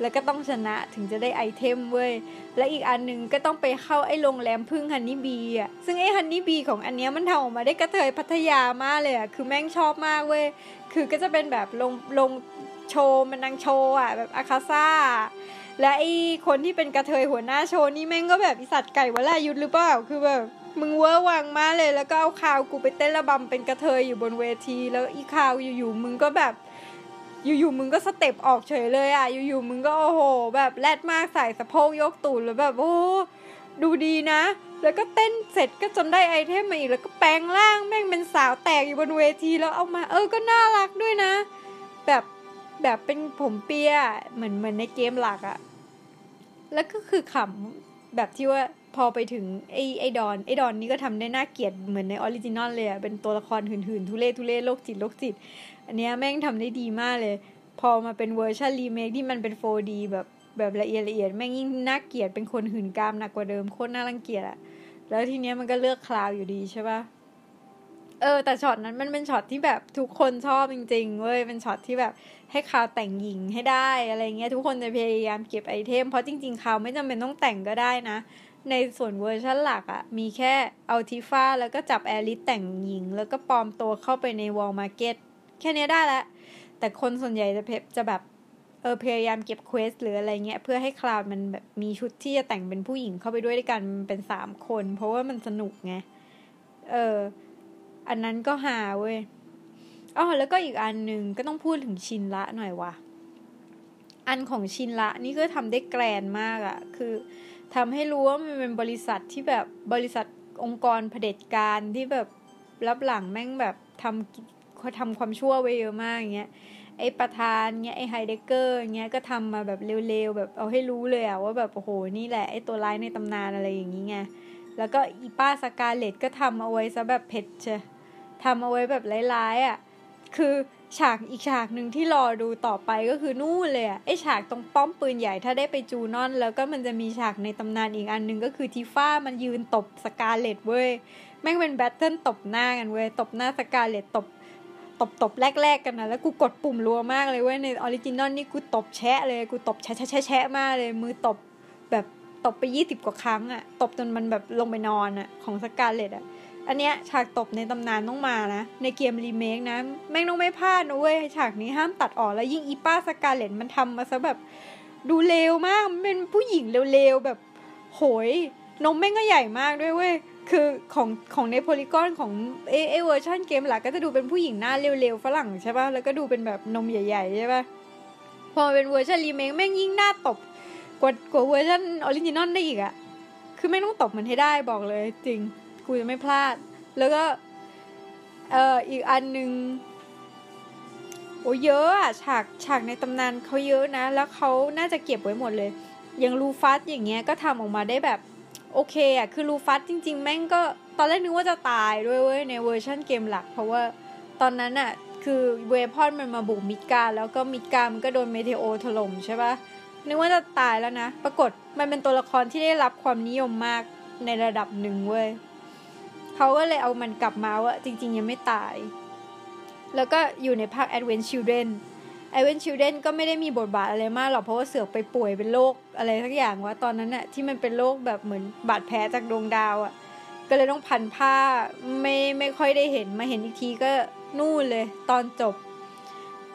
แล้วก็ต้องชนะถึงจะได้ไอเทมเว้ย และอีกอันหนึ่งก็ต้องไปเข้าไอ้โรงแรมพึ่งฮันนี่บีอะ ซึ่งไอ้ฮันนี่บีของอันเนี้ยมันทำออกมาได้กระเทยพัทยามากเลยอะ คือแม่งชอบมากเว้ย คือก็จะเป็นแบบลงลงโชว์มันนางโชว์อะแบบอาคาซ่า และไอ้คนที่เป็นกระเทยหัวหน้าโชว์นี่แม่งก็แบบอิสัตไก่วลายุดหรือเปล่าคือแบบมึงเวอร์วังมากเลย แล้วก็เอาคลาวกูไปเต้นระบำเป็นกระเทยอยู่บนเวที แล้วอีคลาวอยู่ๆมึงก็แบบ อยู่ๆมึงก็ step ออกเฉยเลยอะ อยู่ๆมึงก็โอ้โห แบบแรดมากส่ายสะโพกยกตูดแล้วแบบโอ้ดูดีนะ แล้วก็เต้นเสร็จก็จนได้ item มาอีกแล้วก็แปลงร่างแม่งเป็นสาวแตกอยู่บนเวทีแล้วเอามา เออก็น่ารักด้วยนะ แบบ แบบเป็นผมเปียเหมือนเหมือนในเกมหลักอะแล้วก็คือขำแบบที่ว่าพอไปถึงไอไอดอนไอดอนนี่ก็ทำได้น่าเกลียดเหมือนใน original เลยอะเป็นตัวละครหื่นๆ ทุเรศทุเรศโรคจิตโรคจิต อันเนี้ยแม่งทำได้ดีมากเลย พอมาเป็นเวอร์ชันรีเมคที่มันเป็น 4D แบบแบบละเอียดละเอียดแม่งยิ่งน่าเกลียดเป็นคนหื่นกามหนักกว่าเดิมโคตรน่ารังเกียจอะแล้วทีเนี้ยมันก็เลือกคลาวอยู่ดีใช่ปะเออแต่ช็อตนั้นมันเป็นช็อตที่แบบทุกคนชอบจริงๆเว้ยเป็นช็อตที่แบบ ให้คลาวแต่งหญิงให้ได้อะไรเงี้ยทุกคนจะพยายามเก็บ item เพราะจริงๆคลาวไม่จำเป็นต้องแต่งก็ได้นะ ในส่วนเวอร์ชันหลักอะมีแค่เอาทิฟ้าแล้วก็จับแอริธแต่งหญิง แล้วก็ปลอมตัวเข้าไปใน Wall Market แค่นี้ได้ละ แต่คนส่วนใหญ่จะเพจะแบบเออพยายามเก็บ quest หรืออะไรเงี้ยเพื่อให้คลาวมันแบบมีชุดที่จะแต่งเป็นผู้หญิงเข้าไปด้วยด้วยกันเป็นสามคน เพราะว่ามันสนุกไงเอออันนั้นก็หาเว้ย อ๋อแล้วก็อีกอันหนึ่งก็ต้องพูดถึงชินละหน่อยว่ะ อันของชินละนี่ก็ทำได้แกรนมากอะ่ะ คือทำให้รู้ว่ามันเป็นบริษัทที่แบบบริษัทองค์กรเผด็จการที่แบบรับหลังแม่งแบบทำเขาทำความชั่วไว้เยอะมากอย่างเงี้ยไอ้ประธานเงี้ยไอ้ไฮเดเกอร์เงี้ยก็ทำมาแบบเร็วๆแบบเอาให้รู้เลยอะว่าแบบโอ้โหนี่แหละไอ้ตัวร้ายในตำนานอะไรอย่างงี้ไงแล้วก็อีป้าสกาเลตก็ทำเอาไว้ซะแบบเผ็ดเชทำเอาไว้แบบร้ายๆอะ่ะ คือฉากอีกฉากหนึ่งที่รอดูต่อไปก็คือนู่นเลยอะไอฉากตรงป้อมปืนใหญ่ถ้าได้ไปจูนอน แล้วก็มันจะมีฉากในตำนานอีกอันหนึ่งก็คือทีฟ้ามันยืนตบสกาเลตเว้ยแม่งเป็น battle ตบหน้ากันเว้ยตบหน้าสกาเลตตบตบตบแรก ๆ กันนะแล้วกูกดปุ่มรัวมากเลยเว้ยใน original นี่กูตบแชะเลยกูตบแชะแชะแชะมากเลยมือตบแบบตบไปยี่สิบกว่าครั้งอะตบจนมันแบบลงไปนอนอะของสกาเลตอะ อันเนี้ยฉากตบในตำนานต้องมานะ ในเกมรีเมคนะแม่งต้องไม่พลาดนะเว้ยฉากนี้ห้ามตัดออกแล้วยิ่งอีป้าสกาเลตมันทำมาซะแบบดูเลวมากมันเป็นผู้หญิงเลวๆแบบโหยนมแม่งก็ใหญ่มากด้วยเว้ยคือของของใน polygon ของเอเอเวอร์ชันเกมหลักก็จะดูเป็นผู้หญิงหน้าเลวๆฝรั่งใช่ป่ะแล้วก็ดูเป็นแบบนมใหญ่ๆใช่ป่ะพอเป็นเวอร์ชันรีเมคแม่งยิ่งน่าตบกว่ากว่าเวอร์ชัน original ได้อีกอะคือแม่งต้องตบมันให้ได้บอกเลยจริง กูจะไม่พลาด แล้วก็ เอ่ออีกอันหนึ่งโอ้เยอะอะฉากฉากในตำนานเขาเยอะนะ แล้วเขาน่าจะเก็บไว้หมดเลยอย่างลูฟัสอย่างเงี้ยก็ทำออกมาได้แบบโอเคอะคือลูฟัสจริง ๆ แม่งก็ตอนแรกนึกว่าจะตายด้วยเว้ยในเวอร์ชันเกมหลัก เพราะว่าตอนนั้นอะคือเวพอนมันมาบุกมิดการแล้วก็มิดการมันก็โดนเมเทโอถล่มใช่ปะนึกว่าจะตายแล้วนะ ปรากฏมันเป็นตัวละครที่ได้รับความนิยมมากในระดับหนึ่งเว้ย เขาก็เลยเอามันกลับมาว่าจริง ๆ ยังไม่ตาย แล้วก็อยู่ในภาค Advent Children Advent Children ก็ไม่ได้มีบทบาทอะไรมากหรอกเพราะว่าเสือกไปป่วยเป็นโรคอะไรสักอย่างว่าตอนนั้นอะที่มันเป็นโรคแบบเหมือนบาดแผลจากดวงดาวอะก็เลยต้องพันผ้าไม่ไม่ค่อยได้เห็นมาเห็นอีกทีก็นู่นเลย ตอนจบ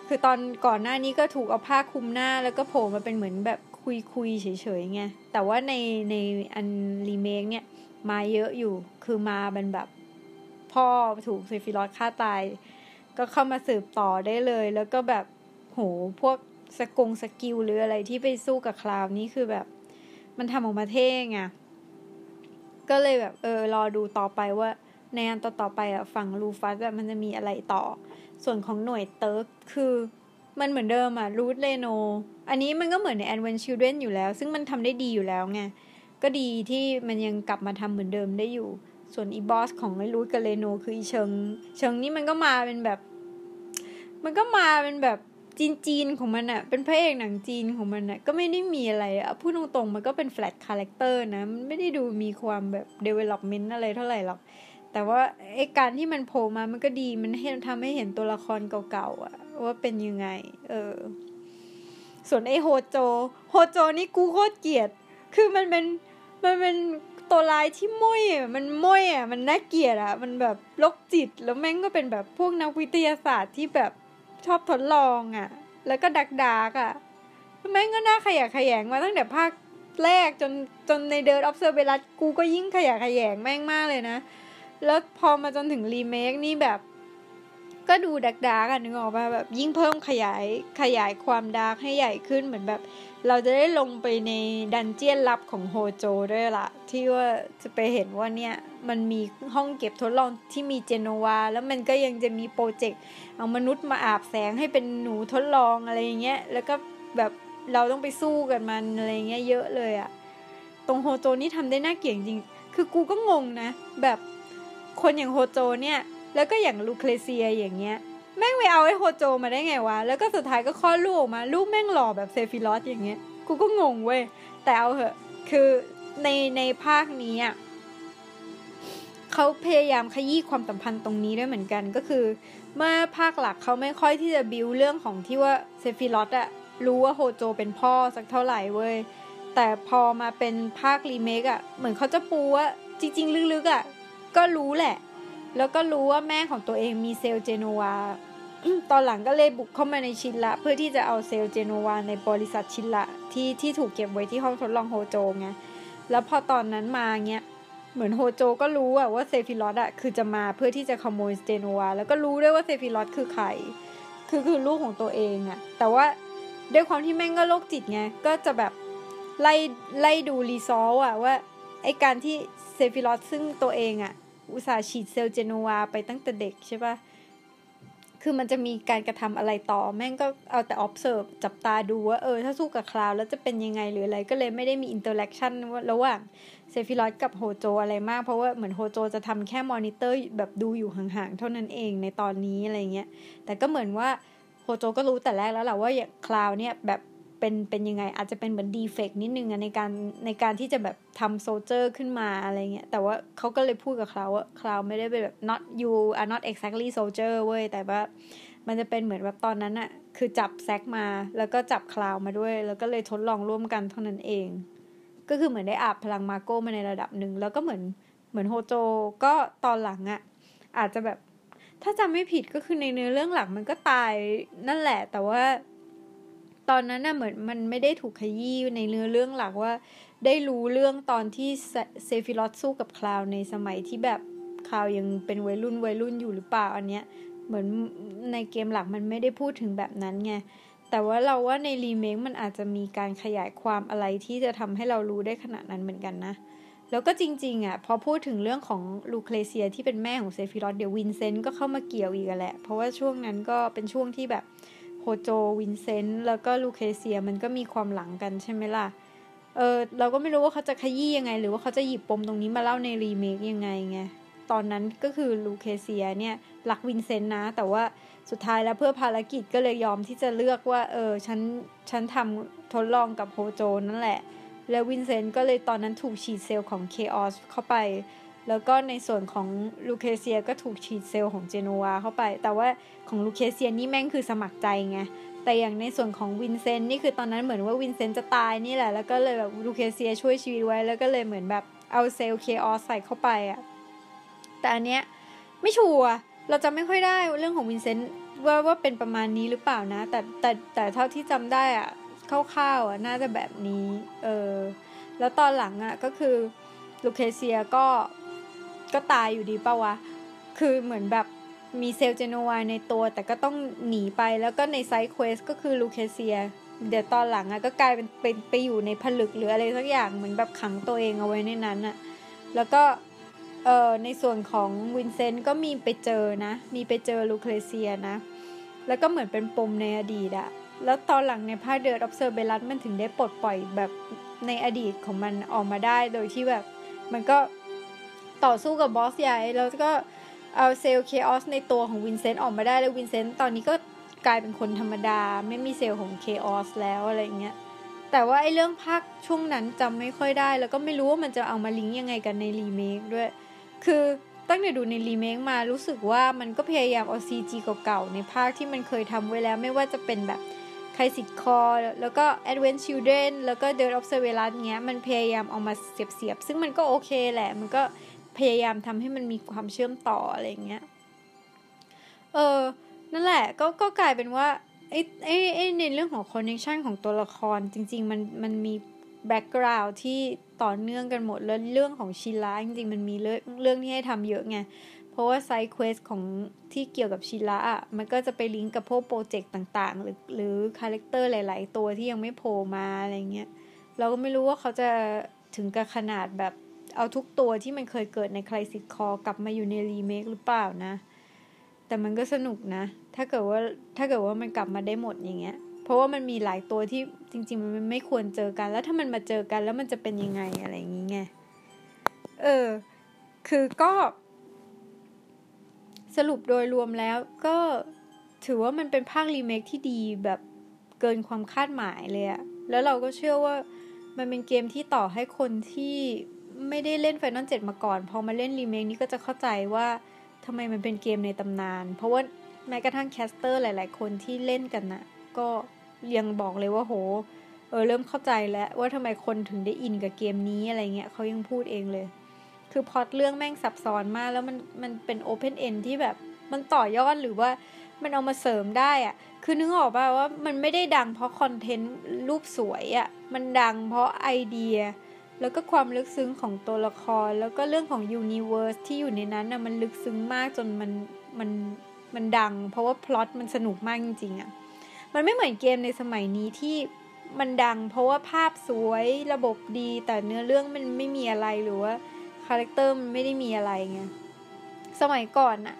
คือตอนก่อนหน้านี้ก็ถูกเอาผ้าคลุมหน้าแล้วก็โผล่มาเป็นเหมือนแบบคุยคุยเฉยๆไงแต่ว่าในในอันรีเมคเนี่ย มาเยอะอยู่ คือมาเป็นแบบ พ่อถูกเซฟิรอสฆ่าตาย ก็เข้ามาสืบต่อได้เลย แล้วก็แบบโหพวกสกง skill หรืออะไรที่ไปสู้กับคลาวนี่คือแบบ มันทำออกมาเท่ไงก็เลยแบบ เออ รอดูต่อไปว่าในอันต่อต่อไปอะฝั่งลูฟัสแบบมันจะมีอะไรต่อ ส่วนของหน่วยเติร์กคือมันเหมือนเดิมอะรูทเลโน อันนี้มันก็เหมือนใน Advent Children อยู่แล้ว ซึ่งมันทำได้ดีอยู่แล้วไง ก็ดีที่มันยังกลับมาทำเหมือนเดิมได้อยู่ ส่วนอีบอสของไอรูทกับเลโนคืออีเชิง เชิงนี่มันก็มาเป็นแบบ มันก็มาเป็นแบบจีนจีนของมันอะเป็นพระเอกหนังจีนของมันอะก็ไม่ได้มีอะไรอะพูดตรงๆมันก็เป็น flat character นะ มันไม่ได้ดูมีความแบบ development อะไรเท่าไหร่หรอก แต่ว่าไอการที่มันโผล่มามันก็ดี มันให้ทำให้เห็นตัวละครเก่าๆอะว่าเป็นยังไง เออ ส่วนไอโฮโจ โฮโจนี่กูโคตรเกลียด คือมันเป็น มันเป็นตัวร้ายที่ม้อยอะมันม้อยอะมันน่าเกลียดอะ มันแบบโรคจิตแล้วแม่งก็เป็นแบบพวกนักวิทยาศาสตร์ที่แบบชอบทดลองอะ แล้วก็ dark dark อะแม่งก็น่าขยะแขยงมาตั้งแต่ภาคแรกจนจนใน Dirge of Cerberus กูก็ยิ่งขยะแขยงแม่งมากเลยนะ แล้วพอมาจนถึงรีเมคนี่แบบ ก็ดู dark dark อะนึกออกป่ะแบบยิ่งเพิ่มขยายขยายความ dark ให้ใหญ่ขึ้นเหมือนแบบ เราจะได้ลงไปใน dungeon ลับของโฮโจด้วยละที่ว่าจะไปเห็นว่าเนี่ยมันมีห้องเก็บทดลองที่มีเจโนวา แล้วมันก็ยังจะมี project เอามนุษย์มาอาบแสงให้เป็นหนูทดลองอะไรอย่างเงี้ยแล้วก็แบบเราต้องไปสู้กันมันอะไรเงี้ยเยอะเลยอะตรงโฮโจนี่ทำได้น่าเกลียดจริง คือกูก็งงนะ แบบคนอย่างโฮโจเนี่ย แล้วก็อย่างลูเครเซียอย่างเงี้ยแม่งไปเอาไอ้โฮโจมาได้ไงวะ แล้วก็สุดท้ายก็คลอดลูกออกมา ลูกแม่งหล่อแบบเซฟิรอสอย่างเงี้ย กูก็งงเว้ย แต่เอาเหอะ คือในในภาคนี้อะเขาพยายามขยี้ความสัมพันธ์ตรงนี้ด้วยเหมือนกัน ก็คือ เมื่อภาคหลักเขาไม่ค่อยที่จะบิวเรื่องของที่ว่าเซฟิรอสอะรู้ว่าโฮโจเป็นพ่อสักเท่าไหร่เว้ย แต่พอมาเป็นภาครีเมคอะเหมือนเขาจะปูว่าจริง ๆ ลึกๆอะก็รู้แหละ แล้วก็รู้ว่าแม่ของตัวเองมีเซลล์เจโนวาตอนหลังก็เลยบุกเข้ามาในชินระ เพื่อที่จะเอาเซลล์เจโนวาในบริษัทชินระที่ที่ถูกเก็บไว้ที่ห้องทดลองโฮโจไงแล้วพอตอนนั้นมาเงี้ยเหมือนโฮโจก็รู้อะว่าเซฟิรอสอะคือจะมาเพื่อที่จะขโมยเจโนวาแล้วก็รู้ด้วยว่าเซฟิรอสคือใครคือคือลูกของตัวเองอะแต่ว่าด้วยความที่แม่งก็โรคจิตไงก็จะแบบไล่ไล่ดู result อะว่าไอการที่เซฟิรอสซึ่งตัวเองอะ อุตส่าห์ฉีดเซลล์เจโนวาไปตั้งแต่เด็กใช่ปะคือมันจะมีการกระทำอะไรต่อ แม่งก็เอาแต่ observe จับตาดูว่า เออ ถ้าสู้กับคลาวแล้วจะเป็นยังไงหรืออะไร ก็เลยไม่ได้มี interaction ระหว่างเซฟิรอสกับโฮโจอะไรมาก เพราะว่าเหมือนโฮโจจะทำแค่มอนิเตอร์แบบดูอยู่ห่างๆ เท่านั้นเองในตอนนี้อะไรเงี้ย แต่ก็เหมือนว่าโฮโจก็รู้แต่แรกแล้วแหละว่าอย่างคลาวเนี่ยแบบ เป็นเป็นยังไง อาจจะเป็นเหมือน defect นิดนึงอะในการในการที่จะแบบทำ soldier ขึ้นมาอะไรเงี้ยแต่ว่าเขาก็เลยพูดกับคลาวว่าคลาวไม่ได้เป็นแบบ not you are not exactly soldier เว้ยแต่ว่ามันจะเป็นเหมือนแบบตอนนั้นอะคือจับแซกมาแล้วก็จับคลาวมาด้วย แล้วก็เลยทดลองร่วมกันเท่านั้นเอง ก็คือเหมือนได้อาบพลังมาโก้มาในระดับหนึ่งแล้วก็เหมือนเหมือนโฮโจก็ตอนหลังอะอาจจะแบบถ้าจำไม่ผิดก็คือในเนื้อเรื่องหลักมันก็ตายนั่นแหละ แต่ว่า ตอนนั้นน่ะเหมือนมันไม่ได้ถูกขยี้ในเนื้อเรื่องหลักว่า ได้รู้เรื่องตอนที่เซฟิลอสสู้กับคลาวในสมัยที่แบบคลาวยังเป็นวัยรุ่นวัยรุ่นอยู่หรือเปล่าอันเนี้ยเหมือนในเกมหลักมันไม่ได้พูดถึงแบบนั้นไงแต่ว่าเราว่าในรีเมคมันอาจจะมีการขยายความอะไรที่จะทำให้เรารู้ได้ขนาดนั้นเหมือนกันนะ แล้วก็จริงๆอะพอพูดถึงเรื่องของลูเคลเซียที่เป็นแม่ของเซฟิรอสเดี๋ยววินเซนต์ก็เข้ามาเกี่ยวอีกแหละ เพราะว่าช่วงนั้นก็เป็นช่วงที่แบบ โฮโจวินเซนต์แล้วก็ลูเคเซียมันก็มีความหลังกันใช่ไหมล่ะ เออเราก็ไม่รู้ว่าเขาจะขยี้ยังไง หรือว่าเขาจะหยิบปมตรงนี้มาเล่าในรีเมคยังไงไงตอนนั้นก็คือลูเคเซียเนี่ยรักวินเซนต์นะ แต่ว่าสุดท้ายแล้วเพื่อภารกิจก็เลยยอมที่จะเลือกว่าเออฉันฉันทำทดลองกับโฮโจนั่นแหละ แล้ววินเซนต์ก็เลยตอนนั้นถูกฉีดเซลล์ของเคออสเข้าไป แล้วก็ในส่วนของลูเคเซียก็ถูกฉีดเซลล์ของเจโนวาเข้าไป แต่ว่าของลูเคเซียนี่แม่งคือสมัครใจไง แต่อย่างในส่วนของวินเซนต์นี่คือตอนนั้นเหมือนว่าวินเซนต์จะตายนี่แหละ แล้วก็เลยแบบลูเคเซียช่วยชีวิตไว้ แล้วก็เลยเหมือนแบบเอาเซลล์เคออสใส่เข้าไปอะแต่อันเนี้ยไม่ชัวร์ เราจะไม่ค่อยได้เรื่องของวินเซนต์ว่าว่าเป็นประมาณนี้หรือเปล่านะ แต่แต่แต่เท่าที่จำได้อะคร่าวๆอะน่าจะแบบนี้ เออ แล้วตอนหลังอะก็คือลูเคเซียก็ ก็ตายอยู่ดีป่าวะ คือเหมือนแบบมีเซลล์เจโนวาในตัว แต่ก็ต้องหนีไปแล้วก็ใน side quest ก็คือลูเคเซีย เดี๋ยวตอนหลังอะก็กลายเป็นเป็นไปอยู่ในผลึกหรืออะไรสักอย่างเหมือนแบบขังตัวเองเอาไว้ในนั้นอะแล้วก็เออในส่วนของวินเซนต์ก็มีไปเจอนะ มีไปเจอลูเคเซียนะ แล้วก็เหมือนเป็นปมในอดีตอะแล้วตอนหลังในภาค Dirge of Cerberus มันถึงได้ปลดปล่อยแบบในอดีตของมันออกมาได้โดยที่แบบ มันก็ ต่อสู้กับบอสใหญ่ แล้วก็เอาเซลล์เคออสในตัวของวินเซนต์ออกมาได้ แล้ววินเซนต์ตอนนี้ก็กลายเป็นคนธรรมดา ไม่มีเซลล์ของเคออสแล้วอะไรเงี้ย แต่ว่าไอ้เรื่องภาคช่วงนั้นจำไม่ค่อยได้ แล้วก็ไม่รู้ว่ามันจะเอามาลิงก์ยังไงกันในรีเมคด้วย คือตั้งแต่ดูในรีเมคมารู้สึกว่ามันก็พยายามเอาซีจีเก่าๆในภาคที่มันเคยทำไว้แล้ว ไม่ว่าจะเป็นแบบไคสิตคอแล้วก็ Advent Children แล้วก็ Dirt of Surveillance เงี้ย มันพยายามเอามาเสียบๆ ซึ่งมันก็โอเคแหละ มันก็ พยายามทำให้มันมีความเชื่อมต่ออะไรเงี้ย เออ นั่นแหละ ก็ก็กลายเป็นว่าไอ้ไอ้ไอ้ในเรื่องของ connection ของตัวละครจริง ๆ มันมันมี background ที่ต่อเนื่องกันหมด แล้วเรื่องของชินระจริงๆ มันมีเรื่องเรื่องที่ให้ทำเยอะไง เพราะว่า side quest ของที่เกี่ยวกับชินระอะ มันก็จะไปลิงก์กับพวก project ต่างๆ หรือหรือ character หลาย ๆ ตัวที่ยังไม่โผล่มาอะไรเงี้ย เราก็ไม่รู้ว่าเขาจะถึงกับขนาดแบบ เอาทุกตัวที่มันเคยเกิดใน Crisis Core กลับมาอยู่ในรีเมคหรือเปล่านะ แต่มันก็สนุกนะ ถ้าเกิดว่าถ้าเกิดว่ามันกลับมาได้หมดอย่างเงี้ย เพราะว่ามันมีหลายตัวที่จริง ๆ มันไม่ควรเจอกัน แล้วถ้ามันมาเจอกันแล้วมันจะเป็นยังไงอะไรอย่างงี้ไง เออ คือก็ สรุปโดยรวมแล้วก็ถือว่ามันเป็นภาครีเมคที่ดีแบบเกินความคาดหมายเลยอะแล้วเราก็เชื่อว่ามันเป็นเกมที่ต่อให้คนที่ ไม่ได้เล่นไฟนอลเจ็มาก่อน พอมาเล่นรีเมคนี้ก็จะเข้าใจว่าทำไมมันเป็นเกมในตำนาน เพราะว่าแม้กระทั่ง caster หลาย ๆ คนที่เล่นกันนะ่ะ ก็ยังบอกเลยว่าโห เออเริ่มเข้าใจแล้วว่าทำไมคนถึงได้อินกับเกมนี้อะไรเงี้ยเขายังพูดเองเลย คือพล็อตเรื่องแม่งซับซ้อนมาก แล้วมันมันเป็น open end ที่แบบมันต่อยอดหรือว่ามันเอามาเสริมได้อะคือนึกออกป่ะว่ามันไม่ได้ดังเพราะ content รูปสวยอะมันดังเพราะไอเดีย แล้วก็ความลึกซึ้งของตัวละคร แล้วก็เรื่องของ universe ที่อยู่ในนั้นนะมันลึกซึ้งมากจนมันมันมันดัง เพราะว่าพล็อตมันสนุกมากจริงๆอะมันไม่เหมือนเกมในสมัยนี้ที่มันดัง เพราะว่าภาพสวยระบบดี แต่เนื้อเรื่องมันไม่มีอะไรหรือว่า character มันไม่ได้มีอะไรไงสมัยก่อนอะ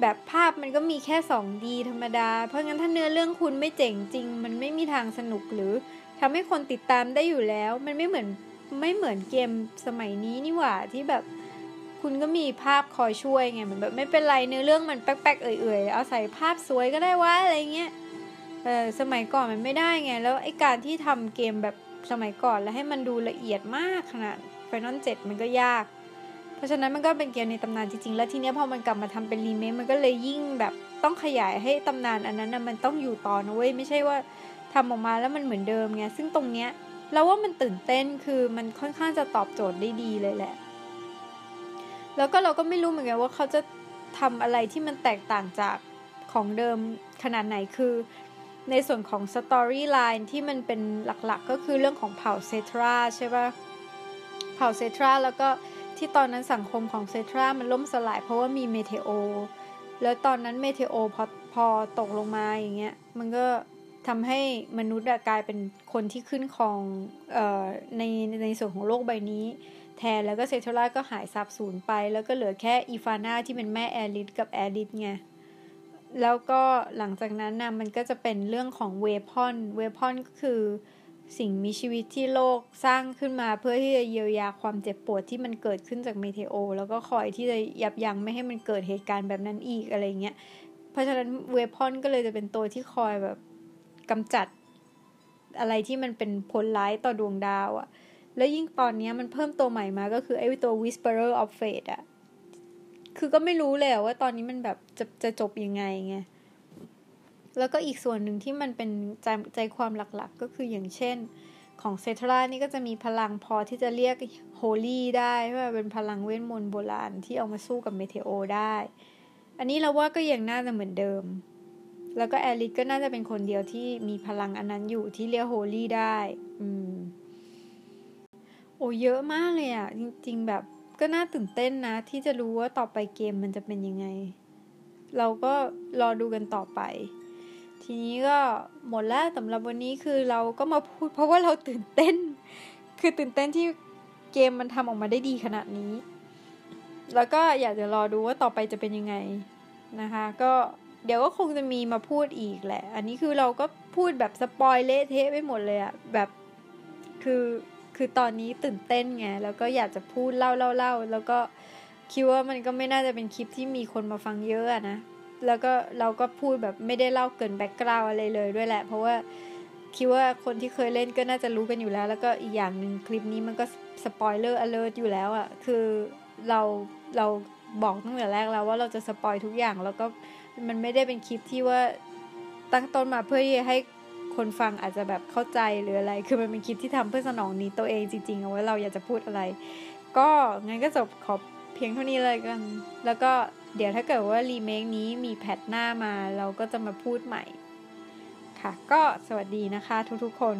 แบบภาพมันก็มีแค่ 2D ธรรมดา เพราะงั้นถ้าเนื้อเรื่องคุณไม่เจ๋งจริง มันไม่มีทางสนุกหรือทำให้คนติดตามได้อยู่แล้ว มันไม่เหมือน ไม่เหมือนเกมสมัยนี้นี่หว่าที่แบบคุณก็มีภาพคอยช่วยไงเหมือนแบบไม่เป็นไรเนื้อเรื่องมันแป๊กๆเอื่อยๆ เอาใส่ภาพสวยก็ได้วะอะไรเงี้ยเออสมัยก่อนมันไม่ได้ไง แล้วไอ้การที่ทำเกมแบบสมัยก่อนแล้วให้มันดูละเอียดมากขนาดไฟนอลเจ็ดมันก็ยาก เพราะฉะนั้นมันก็เป็นเกมในตำนานจริงๆ แล้วทีเนี้ยพอมันกลับมาทำเป็นรีเมคมันก็เลยยิ่งแบบต้องขยายให้ตำนานอันนั้นนะมันต้องอยู่ต่อนะเว้ยไม่ใช่ว่าทำออกมาแล้วมันเหมือนเดิมไงซึ่งตรงเนี้ย เราว่ามันตื่นเต้นคือมันค่อนข้างจะตอบโจทย์ได้ดีเลยแหละ แล้วก็เราก็ไม่รู้เหมือนกันว่าเขาจะทำอะไรที่มันแตกต่างจากของเดิมขนาดไหนคือ ในส่วนของ storyline ที่มันเป็นหลักๆ ก็คือเรื่องของเผ่าเซทราใช่ปะเผ่าเซทราแล้วก็ที่ตอนนั้นสังคมของเซทรามันล่มสลายเพราะว่ามี Meteorแล้วตอนนั้น Meteor พอพอตกลงมาอย่างเงี้ยมันก็ ทำให้มนุษย์กลายเป็นคนที่ขึ้นครองออในในส่วนของโลกใบนี้ แทนแล้วก็เซทราก็หายสาบสูญไป แล้วก็เหลือแค่อีฟาน่าที่เป็นแม่แอริสกับแอริสไงแล้วก็หลังจากนั้นนะมันก็จะเป็นเรื่องของ Weapon Weapon ก็คือสิ่งมีชีวิตที่โลกสร้างขึ้นมาเพื่อที่จะเยียวยาความเจ็บปวดที่มันเกิดขึ้นจาก Meteor แล้วก็คอยที่จะยับยั้งไม่ให้มันเกิดเหตุการณ์แบบนั้นอีกอะไรเงี้ย เพราะฉะนั้นเวพอนก็เลยจะเป็นตัวที่คอยแบบ กำจัดอะไรที่มันเป็นผลร้ายต่อดวงดาวอะแล้วยิ่งตอนนี้มันเพิ่มตัวใหม่มาก็คือไอ้ตัว Whisperer of Fate อะคือก็ไม่รู้เลยว่าตอนนี้มันแบบจะจะจบยังไงไง แล้วก็อีกส่วนหนึ่งที่มันเป็นใจใจความหลักๆ ก็คืออย่างเช่น ของเซทรานี่ก็จะมีพลังพอที่จะเรียกโฮลี่ได้ว่าเป็นพลังเวทมนต์โบราณที่เอามาสู้กับเมเทโอได้ อันนี้เราว่าก็ยังน่าจะเหมือนเดิม แล้วก็แอลิสก็น่าจะเป็นคนเดียวที่มีพลังอันนั้นอยู่ที่เรียกโฮลี่ได้ อืม โอ้เยอะมากเลยอะ่ะ จริง ๆ แบบก็น่าตื่นเต้นนะ ที่จะรู้ว่าต่อไปเกมมันจะเป็นยังไง เราก็รอดูกันต่อไป ทีนี้ก็หมดแล้วสำหรับวันนี้คือเราก็มาพูด เพราะว่าเราตื่นเต้น คือตื่นเต้นที่เกมมันทำออกมาได้ดีขนาดนี้ แล้วก็อยากจะรอดูว่าต่อไปจะเป็นยังไงนะคะ ก็ เดี๋ยวก็คงจะมีมาพูดอีกแหละ อันนี้คือเราก็พูดแบบ spoil เละเทะไปหมดเลยอะแบบคือคือตอนนี้ตื่นเต้นไง แล้วก็อยากจะพูดเล่าเล่าเล่าแล้วก็คิดว่ามันก็ไม่น่าจะเป็นคลิปที่มีคนมาฟังเยอะนะ แล้วก็เราก็พูดแบบไม่ได้เล่าเกิน background อะไรเลยด้วยแหละ เพราะว่าคิดว่าคนที่เคยเล่นก็น่าจะรู้กันอยู่แล้ว แล้วก็อีกอย่างหนึ่งคลิปนี้มันก็spoiler alert อยู่แล้วอะ่ะ คือเราเราบอกตั้งแต่แรกแล้วว่าเราจะ spoil ทุกอย่างแล้วก็ มันไม่ได้เป็นคลิปที่ว่าตั้งต้นมาเพื่อให้คนฟังอาจจะแบบเข้าใจหรืออะไร คือมันเป็นคลิปที่ทำเพื่อสนอง need ตัวเองจริงๆเอาเราอยากจะพูดอะไร ก็งั้นก็จบขอเพียงเท่านี้เลยกัน แล้วก็เดี๋ยวถ้าเกิดว่ารีเมคนี้มี part หน้ามาเราก็จะมาพูดใหม่ ค่ะ ก็สวัสดีนะคะทุกๆคน